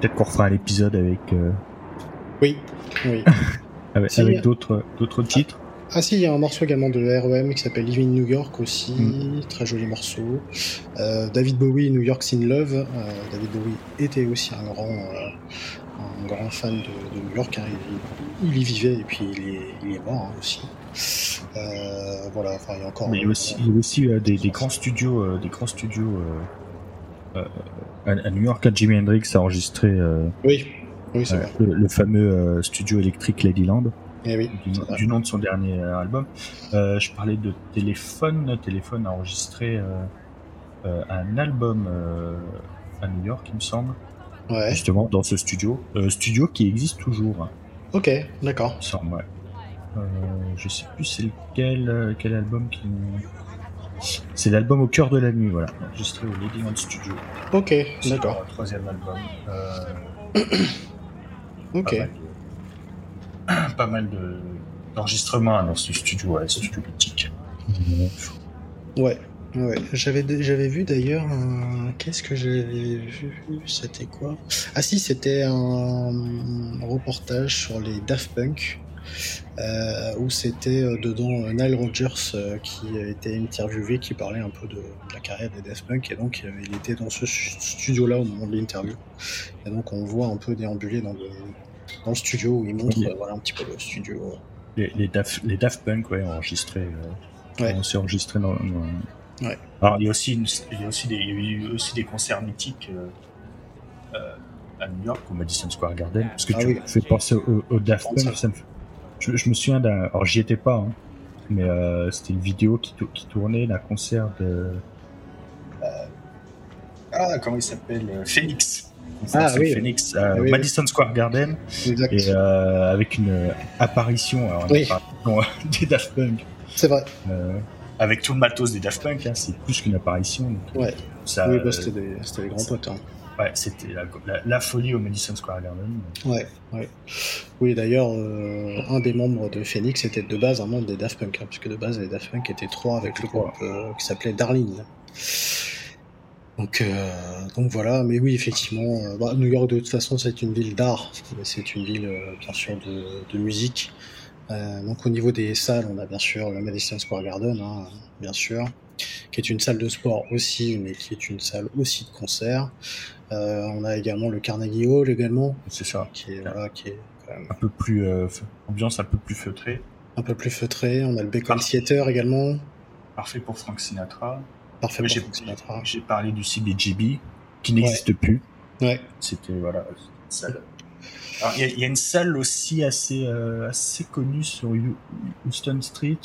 peut-être qu'on refera un épisode avec. Oui, oui. avec, avec d'autres titres. Ah si, il y a un morceau également de REM qui s'appelle Living New York aussi, mm. très joli morceau. Euh, David Bowie, New York's in Love. Euh, David Bowie était aussi un grand, euh, un grand fan de, de New York. Hein. Il, il, y vivait et puis il est, il est mort hein, aussi. Voilà, enfin il y a encore. Mais il y a aussi, il y a aussi des, des, grands studios, des grands studios à, à, New York. Jimi Hendrix a enregistré. oui, oui c'est vrai. Le, le, fameux studio électrique Ladyland. Eh oui, du, du, nom de son dernier album. Euh, je parlais de Téléphone. Téléphone a enregistré euh, euh, un album euh, à New York, il me semble. Ouais. Justement, dans ce studio. studio qui existe toujours. Ok, d'accord. Il me semble, ouais. je sais plus c'est lequel, quel album qui. C'est l'album au cœur de la nuit, voilà. Enregistré au Ladyland Studio. Ok, d'accord. Troisième album. ok pas mal d'enregistrements dans ce studio, ouais, studio boutique. Ouais, ouais. J'avais j'avais vu d'ailleurs un... qu'est-ce que j'avais vu? C'était quoi? Ah si, c'était un reportage sur les Daft Punk. Euh, où c'était euh, dedans Nile Rodgers euh, qui été interviewé, qui parlait un peu de, la carrière des Daft Punk, et donc euh, il était dans ce studio-là au moment de l'interview. Et donc on voit un peu déambuler dans, de, dans le studio où il montre euh, voilà, un petit peu le studio. Les, les, Daft, les Daft Punk, ouais, enregistré. Euh, ouais. On s'est enregistré dans. dans... Ouais. Alors, il y a aussi, une, il y a aussi des, il y a eu aussi des concerts mythiques euh, à New York, au Madison Square Garden. Parce que ah, tu oui. fais penser au, au Daft Punk. Ça me fait... je, je, me souviens d'un. Alors, j'y étais pas, hein, mais euh, c'était une vidéo qui, qui tournait d'un concert de. ah, comment il s'appelle Phoenix ah, oui. Phoenix à oui, Madison Square Garden exact. et euh, avec une apparition alors, oui. des Daft Punk. C'est vrai. Euh, avec tout le matos des Daft Punk, hein, c'est plus qu'une apparition. Donc, ouais. Ça, oui, bah, c'était des, des, grands potes. Hein. Ouais, c'était la, la, la, folie au Madison Square Garden. Ouais, ouais. Oui, d'ailleurs, euh, un des membres de Phoenix était de base un membre des Daft Punk, hein, puisque de base les Daft Punk étaient trois avec le groupe euh, qui s'appelait Darlene. Donc, donc voilà, mais oui, effectivement, bah, New York de toute façon c'est une ville d'art, c'est une ville bien sûr de, de musique. donc au niveau des salles, on a bien sûr le Madison Square Garden, hein, bien sûr, qui est une salle de sport aussi, mais qui est une salle aussi de concert. on a également le Carnegie Hall également, c'est ça, qui est, voilà, qui est un peu plus ambiance un peu plus feutrée un peu plus feutré. On a le Bacon Theater également. Parfait pour Frank Sinatra. Parfait pour Frank Sinatra. J'ai parlé du CBGB qui n'existe plus. Ouais. C'était voilà il y, a une salle aussi assez euh, assez connue sur Houston Street.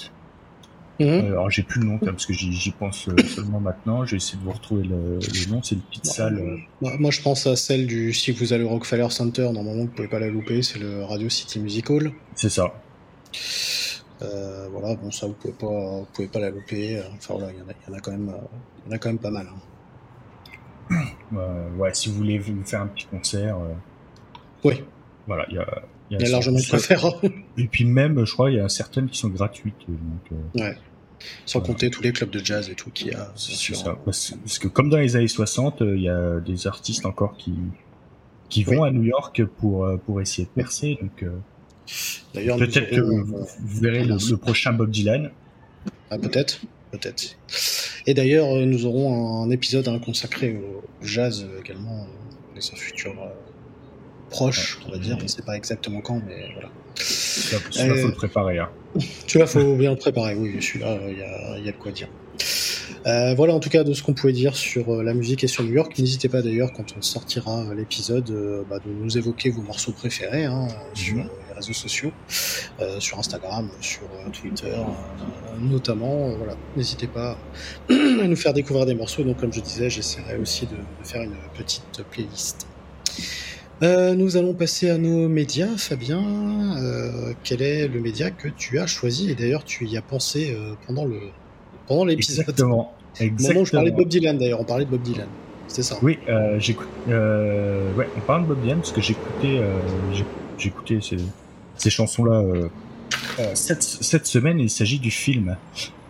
Mhm. Euh, alors j'ai plus le nom parce que j'y pense euh, seulement maintenant. J'ai essayé de vous retrouver le, nom. C'est une petite salle. Moi je pense à celle du si vous allez au Rockefeller Center. Normalement vous pouvez pas la louper. C'est le Radio City Music Hall. C'est ça. Euh, voilà, bon, ça, vous pouvez pas, vous pouvez pas la louper. Enfin, voilà, il y, en a, quand même, il y en a quand même pas mal. Hein. ouais, si vous voulez vous faire un petit concert. Euh, oui. Voilà, il y a, il y a, largement de quoi faire. Et puis même, je crois, il y a certaines qui sont gratuites. Donc, euh, ouais. Sans compter tous les clubs de jazz et tout qu'il y a. C'est sûr. Ça. Parce, que comme dans les années 60, il y a des artistes encore qui, qui vont à New York pour, pour essayer de percer. Donc, D'ailleurs, peut-être que vous, verrez le, prochain Bob Dylan. Ah, peut-être, peut-être. Et d'ailleurs, euh, nous aurons un épisode hein, consacré au jazz euh, également dans un futur euh, proche, on va dire. On ne sait pas exactement quand, mais voilà. Celui-là, il faut le préparer. Hein. Celui-là, faut bien le préparer. Oui, celui-là, il y, y a, de quoi dire. Euh, voilà en tout cas de ce qu'on pouvait dire sur euh, la musique et sur New York. N'hésitez pas d'ailleurs quand on sortira euh, l'épisode bah, de nous évoquer vos morceaux préférés hein, sur mhm. Réseaux sociaux, sur Instagram, sur Twitter notamment. voilà, n'hésitez pas à nous faire découvrir des morceaux. Donc comme je disais, j'essaierai aussi de, faire une petite playlist. nous allons passer à nos médias. Fabien, quel est le média que tu as choisi? Et d'ailleurs, tu y as pensé pendant le, pendant l'épisode. Exactement. Exactement. Au je parlais de Bob Dylan d'ailleurs, on parlait de Bob Dylan. C'est ça. Oui, euh, j'écoute. Euh, ouais, on parle de Bob Dylan parce que j'écoutais, euh, j'écoutais ces, chansons-là euh, euh, cette, cette semaine. Il s'agit du film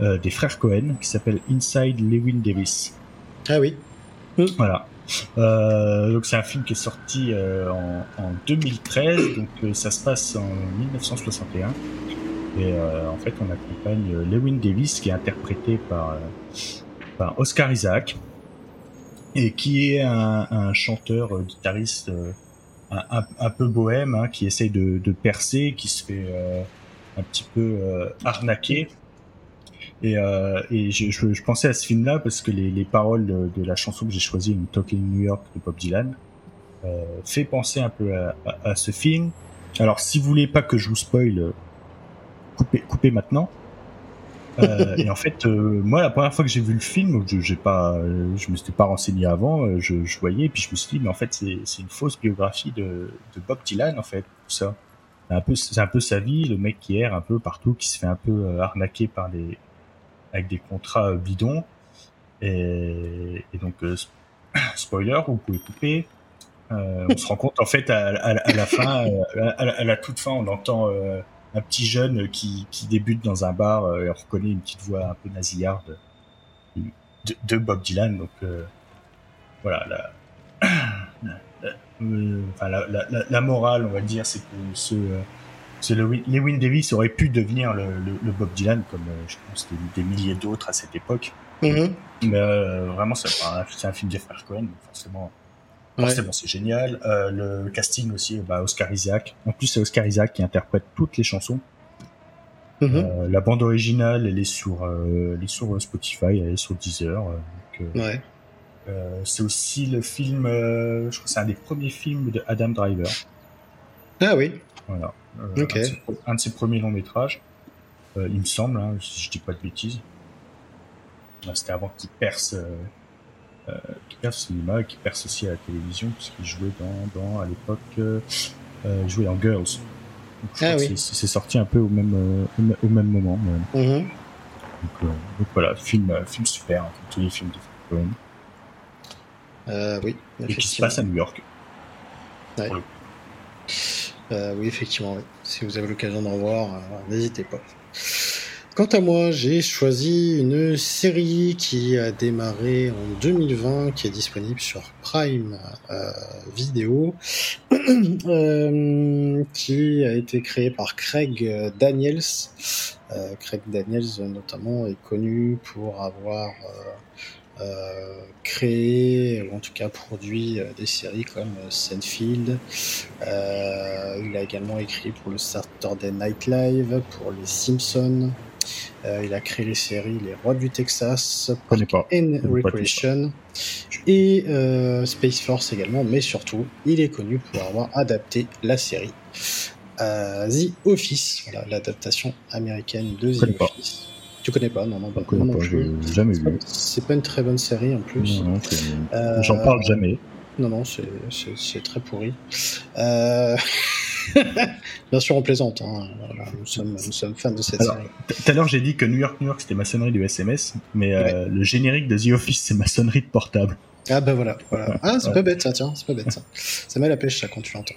euh, des frères Cohen qui s'appelle Inside Lewin Davis. Ah oui. Voilà. Euh, donc c'est un film qui est sorti en, en, 2013, donc ça se passe en 1961. Et euh, en fait, on accompagne euh, Lewin Davis, qui est interprété par, euh, par Oscar Isaac, et qui est un, un chanteur guitariste un, peu bohème, hein, qui essaye de, percer, qui se fait un petit peu arnaquer. Et, euh, et je, pensais à ce film-là parce que les, les paroles de, la chanson que j'ai choisie, Talking New York de Bob Dylan, euh, fait penser un peu à, ce film. Alors, si vous voulez pas que je vous spoil couper, couper maintenant. Euh, et en fait, euh, moi, la première fois que j'ai vu le film, je j'ai pas, je me suis pas renseigné avant, euh, je, je, voyais, et puis je me suis dit, mais en fait, c'est une fausse biographie de, de Bob Dylan, en fait, tout ça. C'est un peu, c'est un peu sa vie, le mec qui erre un peu partout, qui se fait un peu arnaquer par des, avec des contrats bidons. Et, et donc, spoiler, vous pouvez couper. on se rend compte, en fait, à, à, la fin, à, la, toute fin, on entend un petit jeune qui, qui débute dans un bar euh, et on reconnaît une petite voix un peu nasillarde de, de Bob Dylan. Donc euh, voilà, la, euh, la, la, la, morale, on va dire, c'est que ce, ce Lewin Davis aurait pu devenir le, le, Bob Dylan, comme je pense des, des milliers d'autres à cette époque. Mm-hmm. Mais vraiment, c'est un, un film des frères Cohen, forcément Forcément, c'est génial. Euh, le casting aussi, bah, Oscar Isaac. En plus, c'est Oscar Isaac qui interprète toutes les chansons. Mhm. Euh, la bande originale, elle est sur, euh, elle est sur Spotify, elle est sur Deezer. Euh, donc, ouais. c'est aussi le film, je crois que c'est un des premiers films de Adam Driver. Ah oui. Voilà. Okay. Un, de ses, premiers longs métrages, il me semble, hein, si je dis pas de bêtises. C'était avant qu'il perce euh, qui perce au cinéma, qui perce aussi à la télévision, puisqu'il jouait dans, dans à l'époque, euh, euh jouait dans Girls. ah oui. C'est sorti un peu au même, euh, au même moment. Mm-hmm. donc, donc, voilà, film, film super, hein, comme tous les films de Cohen. Euh, oui. Et qui se passe à New York. Ouais. Euh, oui, effectivement. Oui. Si vous avez l'occasion d'en voir, n'hésitez pas. Quant à moi, j'ai choisi une série qui a démarré en 2020, qui est disponible sur Prime euh, Video, euh, qui a été créée par Craig Daniels. Euh, Craig Daniels, notamment, est connu pour avoir créé, ou en tout cas produit des séries comme euh, il a également écrit pour le Saturday Night Live, pour les Simpsons. Il a créé les séries Les Rois du Texas, Park and Recreation et Space Force également, mais surtout, il est connu pour avoir adapté la série The Office, l'adaptation américaine de The Office. Tu connais pas, non, non, pas. Non, non, jamais vu. C'est pas une très bonne série en plus. Euh, J'en parle jamais. Non, non, c'est très pourri. Euh... Bien sûr, on plaisante. Hein. nous, sommes, nous, sommes, fans de cette série. Tout à l'heure, j'ai dit que New York, New York, c'était maçonnerie du SMS, mais euh, le générique de The Office, c'est maçonnerie de portable. Ah bah voilà, voilà. Ah, c'est pas bête ça, tiens, c'est pas bête ça. Ça met la pêche ça quand tu l'entends.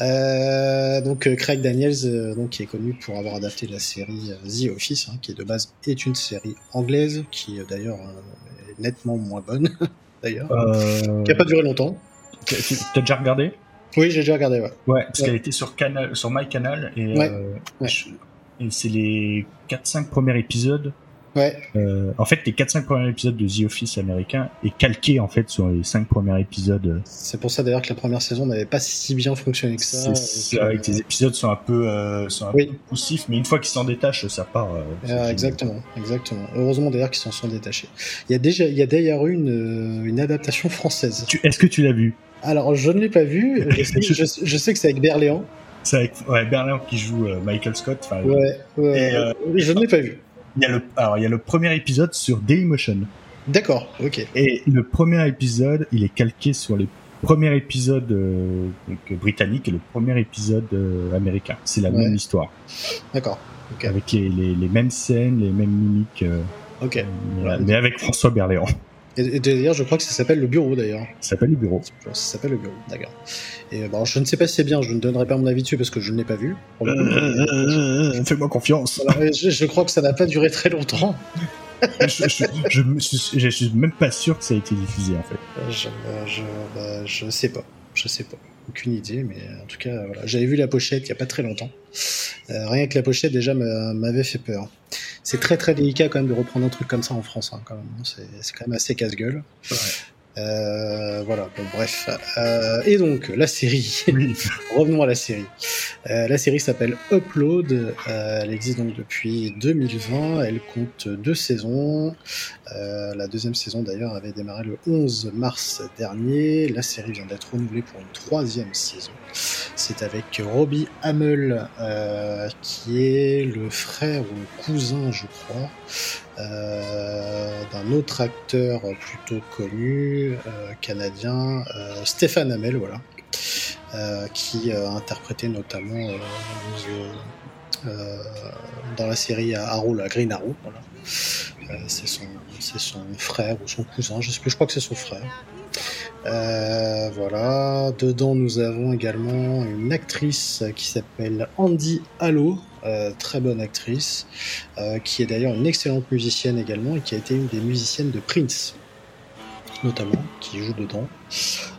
Euh, donc euh, Craig Daniels, euh, donc qui est connu pour avoir adapté la série The Office, hein, qui de base est une série anglaise, qui d'ailleurs est nettement moins bonne, d'ailleurs, qui a pas duré longtemps. T'as déjà regardé? Oui, j'ai déjà regardé, ouais. Ouais, parce qu'elle était sur canal, sur MyCanal et, et c'est les 4-5 premiers épisodes Ouais. Euh, en fait, les 4-5 premiers épisodes de The Office américain est calqué en fait sur les 5 premiers épisodes. C'est pour ça d'ailleurs que la première saison n'avait pas si bien fonctionné que ça. C'est vrai que les épisodes sont un peu, euh, sont un peu poussifs, mais une fois qu'ils s'en détachent, ça part. Euh, exactement, exactement. Heureusement d'ailleurs qu'ils s'en sont détachés. Il y a déjà, il y a d'ailleurs eu une, une adaptation française. Est-ce que tu l'as vu? Alors, je ne l'ai pas vu. Je sais, je, sais que c'est avec Berléand. C'est avec ouais, qui joue Michael Scott. Ouais, ouais, je ne l'ai pas vu. Il y a le, alors, il y a le premier épisode sur Dailymotion. D'accord, ok. Et le premier épisode, il est calqué sur les premiers épisodes euh, donc, britanniques et le premier épisode euh, américain. C'est la même histoire. D'accord. Avec les, les, les, mêmes scènes, les mêmes mimiques. Euh, ok. Mais, avec François Berléand. Et, d'ailleurs, je crois que ça s'appelle le bureau d'ailleurs. Ça s'appelle le bureau. Ça s'appelle le bureau, d'accord. Et bon, je ne sais pas si c'est bien, je ne donnerai pas mon avis dessus parce que je ne l'ai pas vu. Fais-moi confiance. je, crois que ça n'a pas duré très longtemps. je, je, suis même pas sûr que ça a été diffusé en fait. Je, bah, je sais pas, je sais pas, aucune idée, mais en tout cas, voilà. j'avais vu la pochette il y a pas très longtemps. Euh, rien que la pochette déjà m'avait fait peur c'est très très délicat quand même de reprendre un truc comme ça en France. Hein, quand même. C'est, quand même assez casse-gueule. Euh, voilà, bon, bref. Euh, et donc, la série. Revenons à la série. Euh, la série s'appelle Upload. Elle existe donc depuis 2020. Elle compte deux saisons. La deuxième saison, d'ailleurs, avait démarré le 11 mars dernier. La série vient d'être renouvelée pour une troisième saison. C'est avec Robbie Hamel, qui est le frère ou le cousin, je crois, d'un autre acteur plutôt connu euh, canadien, euh, Stéphane Hamel, voilà, qui a interprété notamment dans la série Arrow, la Green Arrow, voilà. c'est son, son frère ou son cousin, je sais plus, je crois que c'est son frère. Euh, voilà. Dedans, nous avons également une actrice qui s'appelle Andy Allo, euh, très bonne actrice, euh, qui est d'ailleurs une excellente musicienne également et qui a été une des musiciennes de Prince, notamment, qui joue dedans.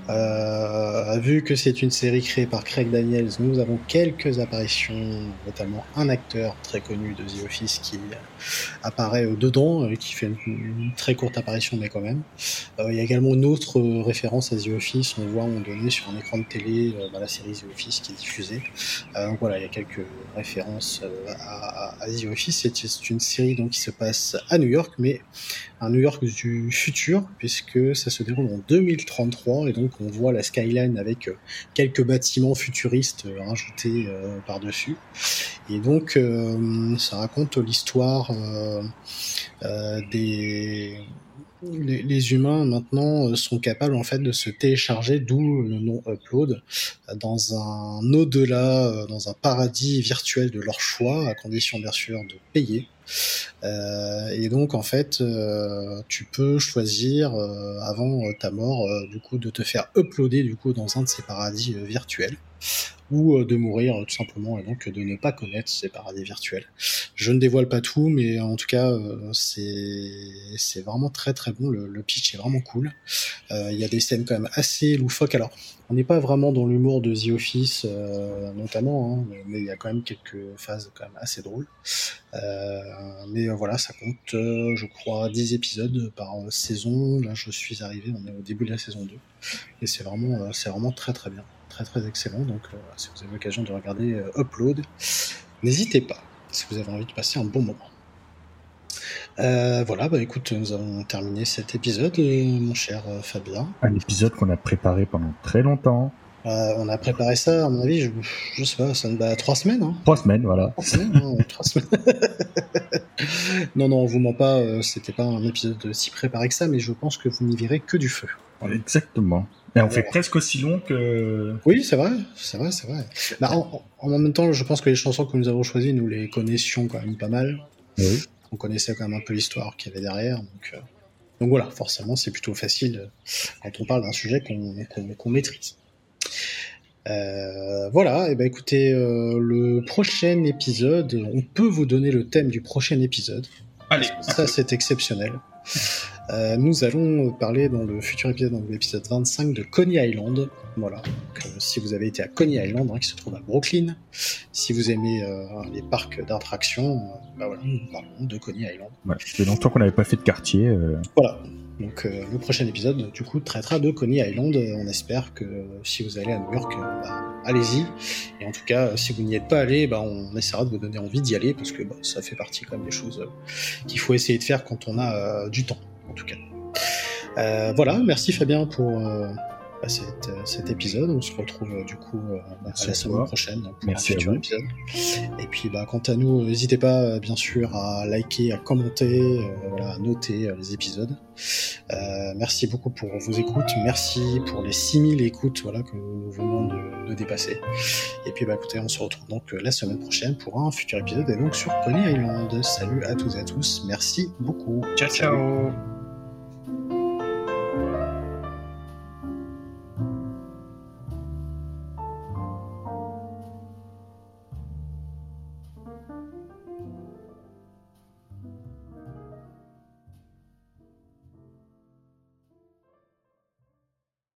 Euh, vu que c'est une série créée par Craig Daniels, nous avons quelques apparitions, notamment un acteur très connu de The Office qui apparaît dedans, euh, qui fait une, très courte apparition, mais quand même. Euh, il y a également une autre référence à The Office, on voit on donné sur un écran de télé dans la série The Office qui est diffusée. donc voilà, il y a quelques références à, à, The Office. C'est une série donc qui se passe à New York, mais un New York du futur, puisque ça se déroule en 2033 et donc on voit la skyline avec euh, quelques bâtiments futuristes euh, rajoutés euh, par-dessus. Et donc ça raconte l'histoire des les, humains maintenant sont capables en fait de se télécharger, d'où le nom upload, dans un au-delà, dans un paradis virtuel de leur choix, à condition bien sûr de payer. Euh, et donc en fait, euh, tu peux choisir euh, avant ta mort, du coup, de te faire uploader du coup dans un de ces paradis virtuels. Ou euh, de mourir tout simplement et donc de ne pas connaître ces paradis virtuels. Je ne dévoile pas tout, mais en tout cas euh, c'est vraiment très très bon. Le, le pitch est vraiment cool. Euh, il y a des scènes quand même assez loufoques. Alors on n'est pas vraiment dans l'humour de The Office notamment, hein, mais il y a quand même quelques phases quand même assez drôles. mais voilà, ça compte, je crois, 10 épisodes par saison. Là, je suis arrivé, on est au début de la saison 2, et c'est vraiment, c'est vraiment très très bien très très excellent. Donc euh, si vous avez l'occasion de regarder euh, Upload, n'hésitez pas si vous avez envie de passer un bon moment. Euh, voilà, bah écoute, nous avons terminé cet épisode, mon cher Fabien. Un épisode qu'on a préparé pendant très longtemps. on a préparé ça, à mon avis, je, je sais pas, ça bah, trois semaines. Hein. Trois semaines, voilà. Trois semaines, hein, trois semaines. non, non, on vous ment pas, c'était pas un épisode si préparé que ça, mais je pense que vous n'y verrez que du feu. Exactement. Et on fait presque aussi long que. Oui, c'est vrai, c'est vrai, c'est vrai. Bah, en, même temps, je pense que les chansons que nous avons choisies, nous les connaissions quand même pas mal. Oui. On connaissait quand même un peu l'histoire qu'il y avait derrière. Donc, euh, donc voilà, forcément, c'est plutôt facile euh, quand on parle d'un sujet qu'on maîtrise. Euh, voilà, et ben écoutez, le prochain épisode, on peut vous donner le thème du prochain épisode. Allez. Ça, c'est exceptionnel. Euh, nous allons parler dans le futur épisode, dans l'épisode 25 de Coney Island. Voilà. Donc, euh, si vous avez été à Coney Island, hein, qui se trouve à Brooklyn, si vous aimez euh, les parcs d'attractions, bah voilà, nous parlons de Coney Island. Ouais, ça fait longtemps qu'on n'avait pas fait de quartier. Voilà. Donc le prochain épisode, du coup, traitera de Coney Island. On espère que si vous allez à New York, bah, allez-y. Et en tout cas, si vous n'y êtes pas allé, bah, on essaiera de vous donner envie d'y aller parce que bah, ça fait partie quand même des choses qu'il faut essayer de faire quand on a du temps en tout cas. Euh, voilà, merci Fabien pour euh, bah, euh, cet, épisode. On se retrouve du coup bah, la semaine prochaine pour merci un futur épisode. Et puis bah, quant à nous, n'hésitez pas bien sûr à liker, à commenter, à noter les épisodes. merci beaucoup pour vos écoutes, merci pour les 6000 écoutes voilà, que nous venons de, de dépasser. Et puis bah, écoutez, on se retrouve donc la semaine prochaine pour un futur épisode et donc sur Pony Island. Salut à tous et à tous, merci beaucoup. Ciao ciao Thank you.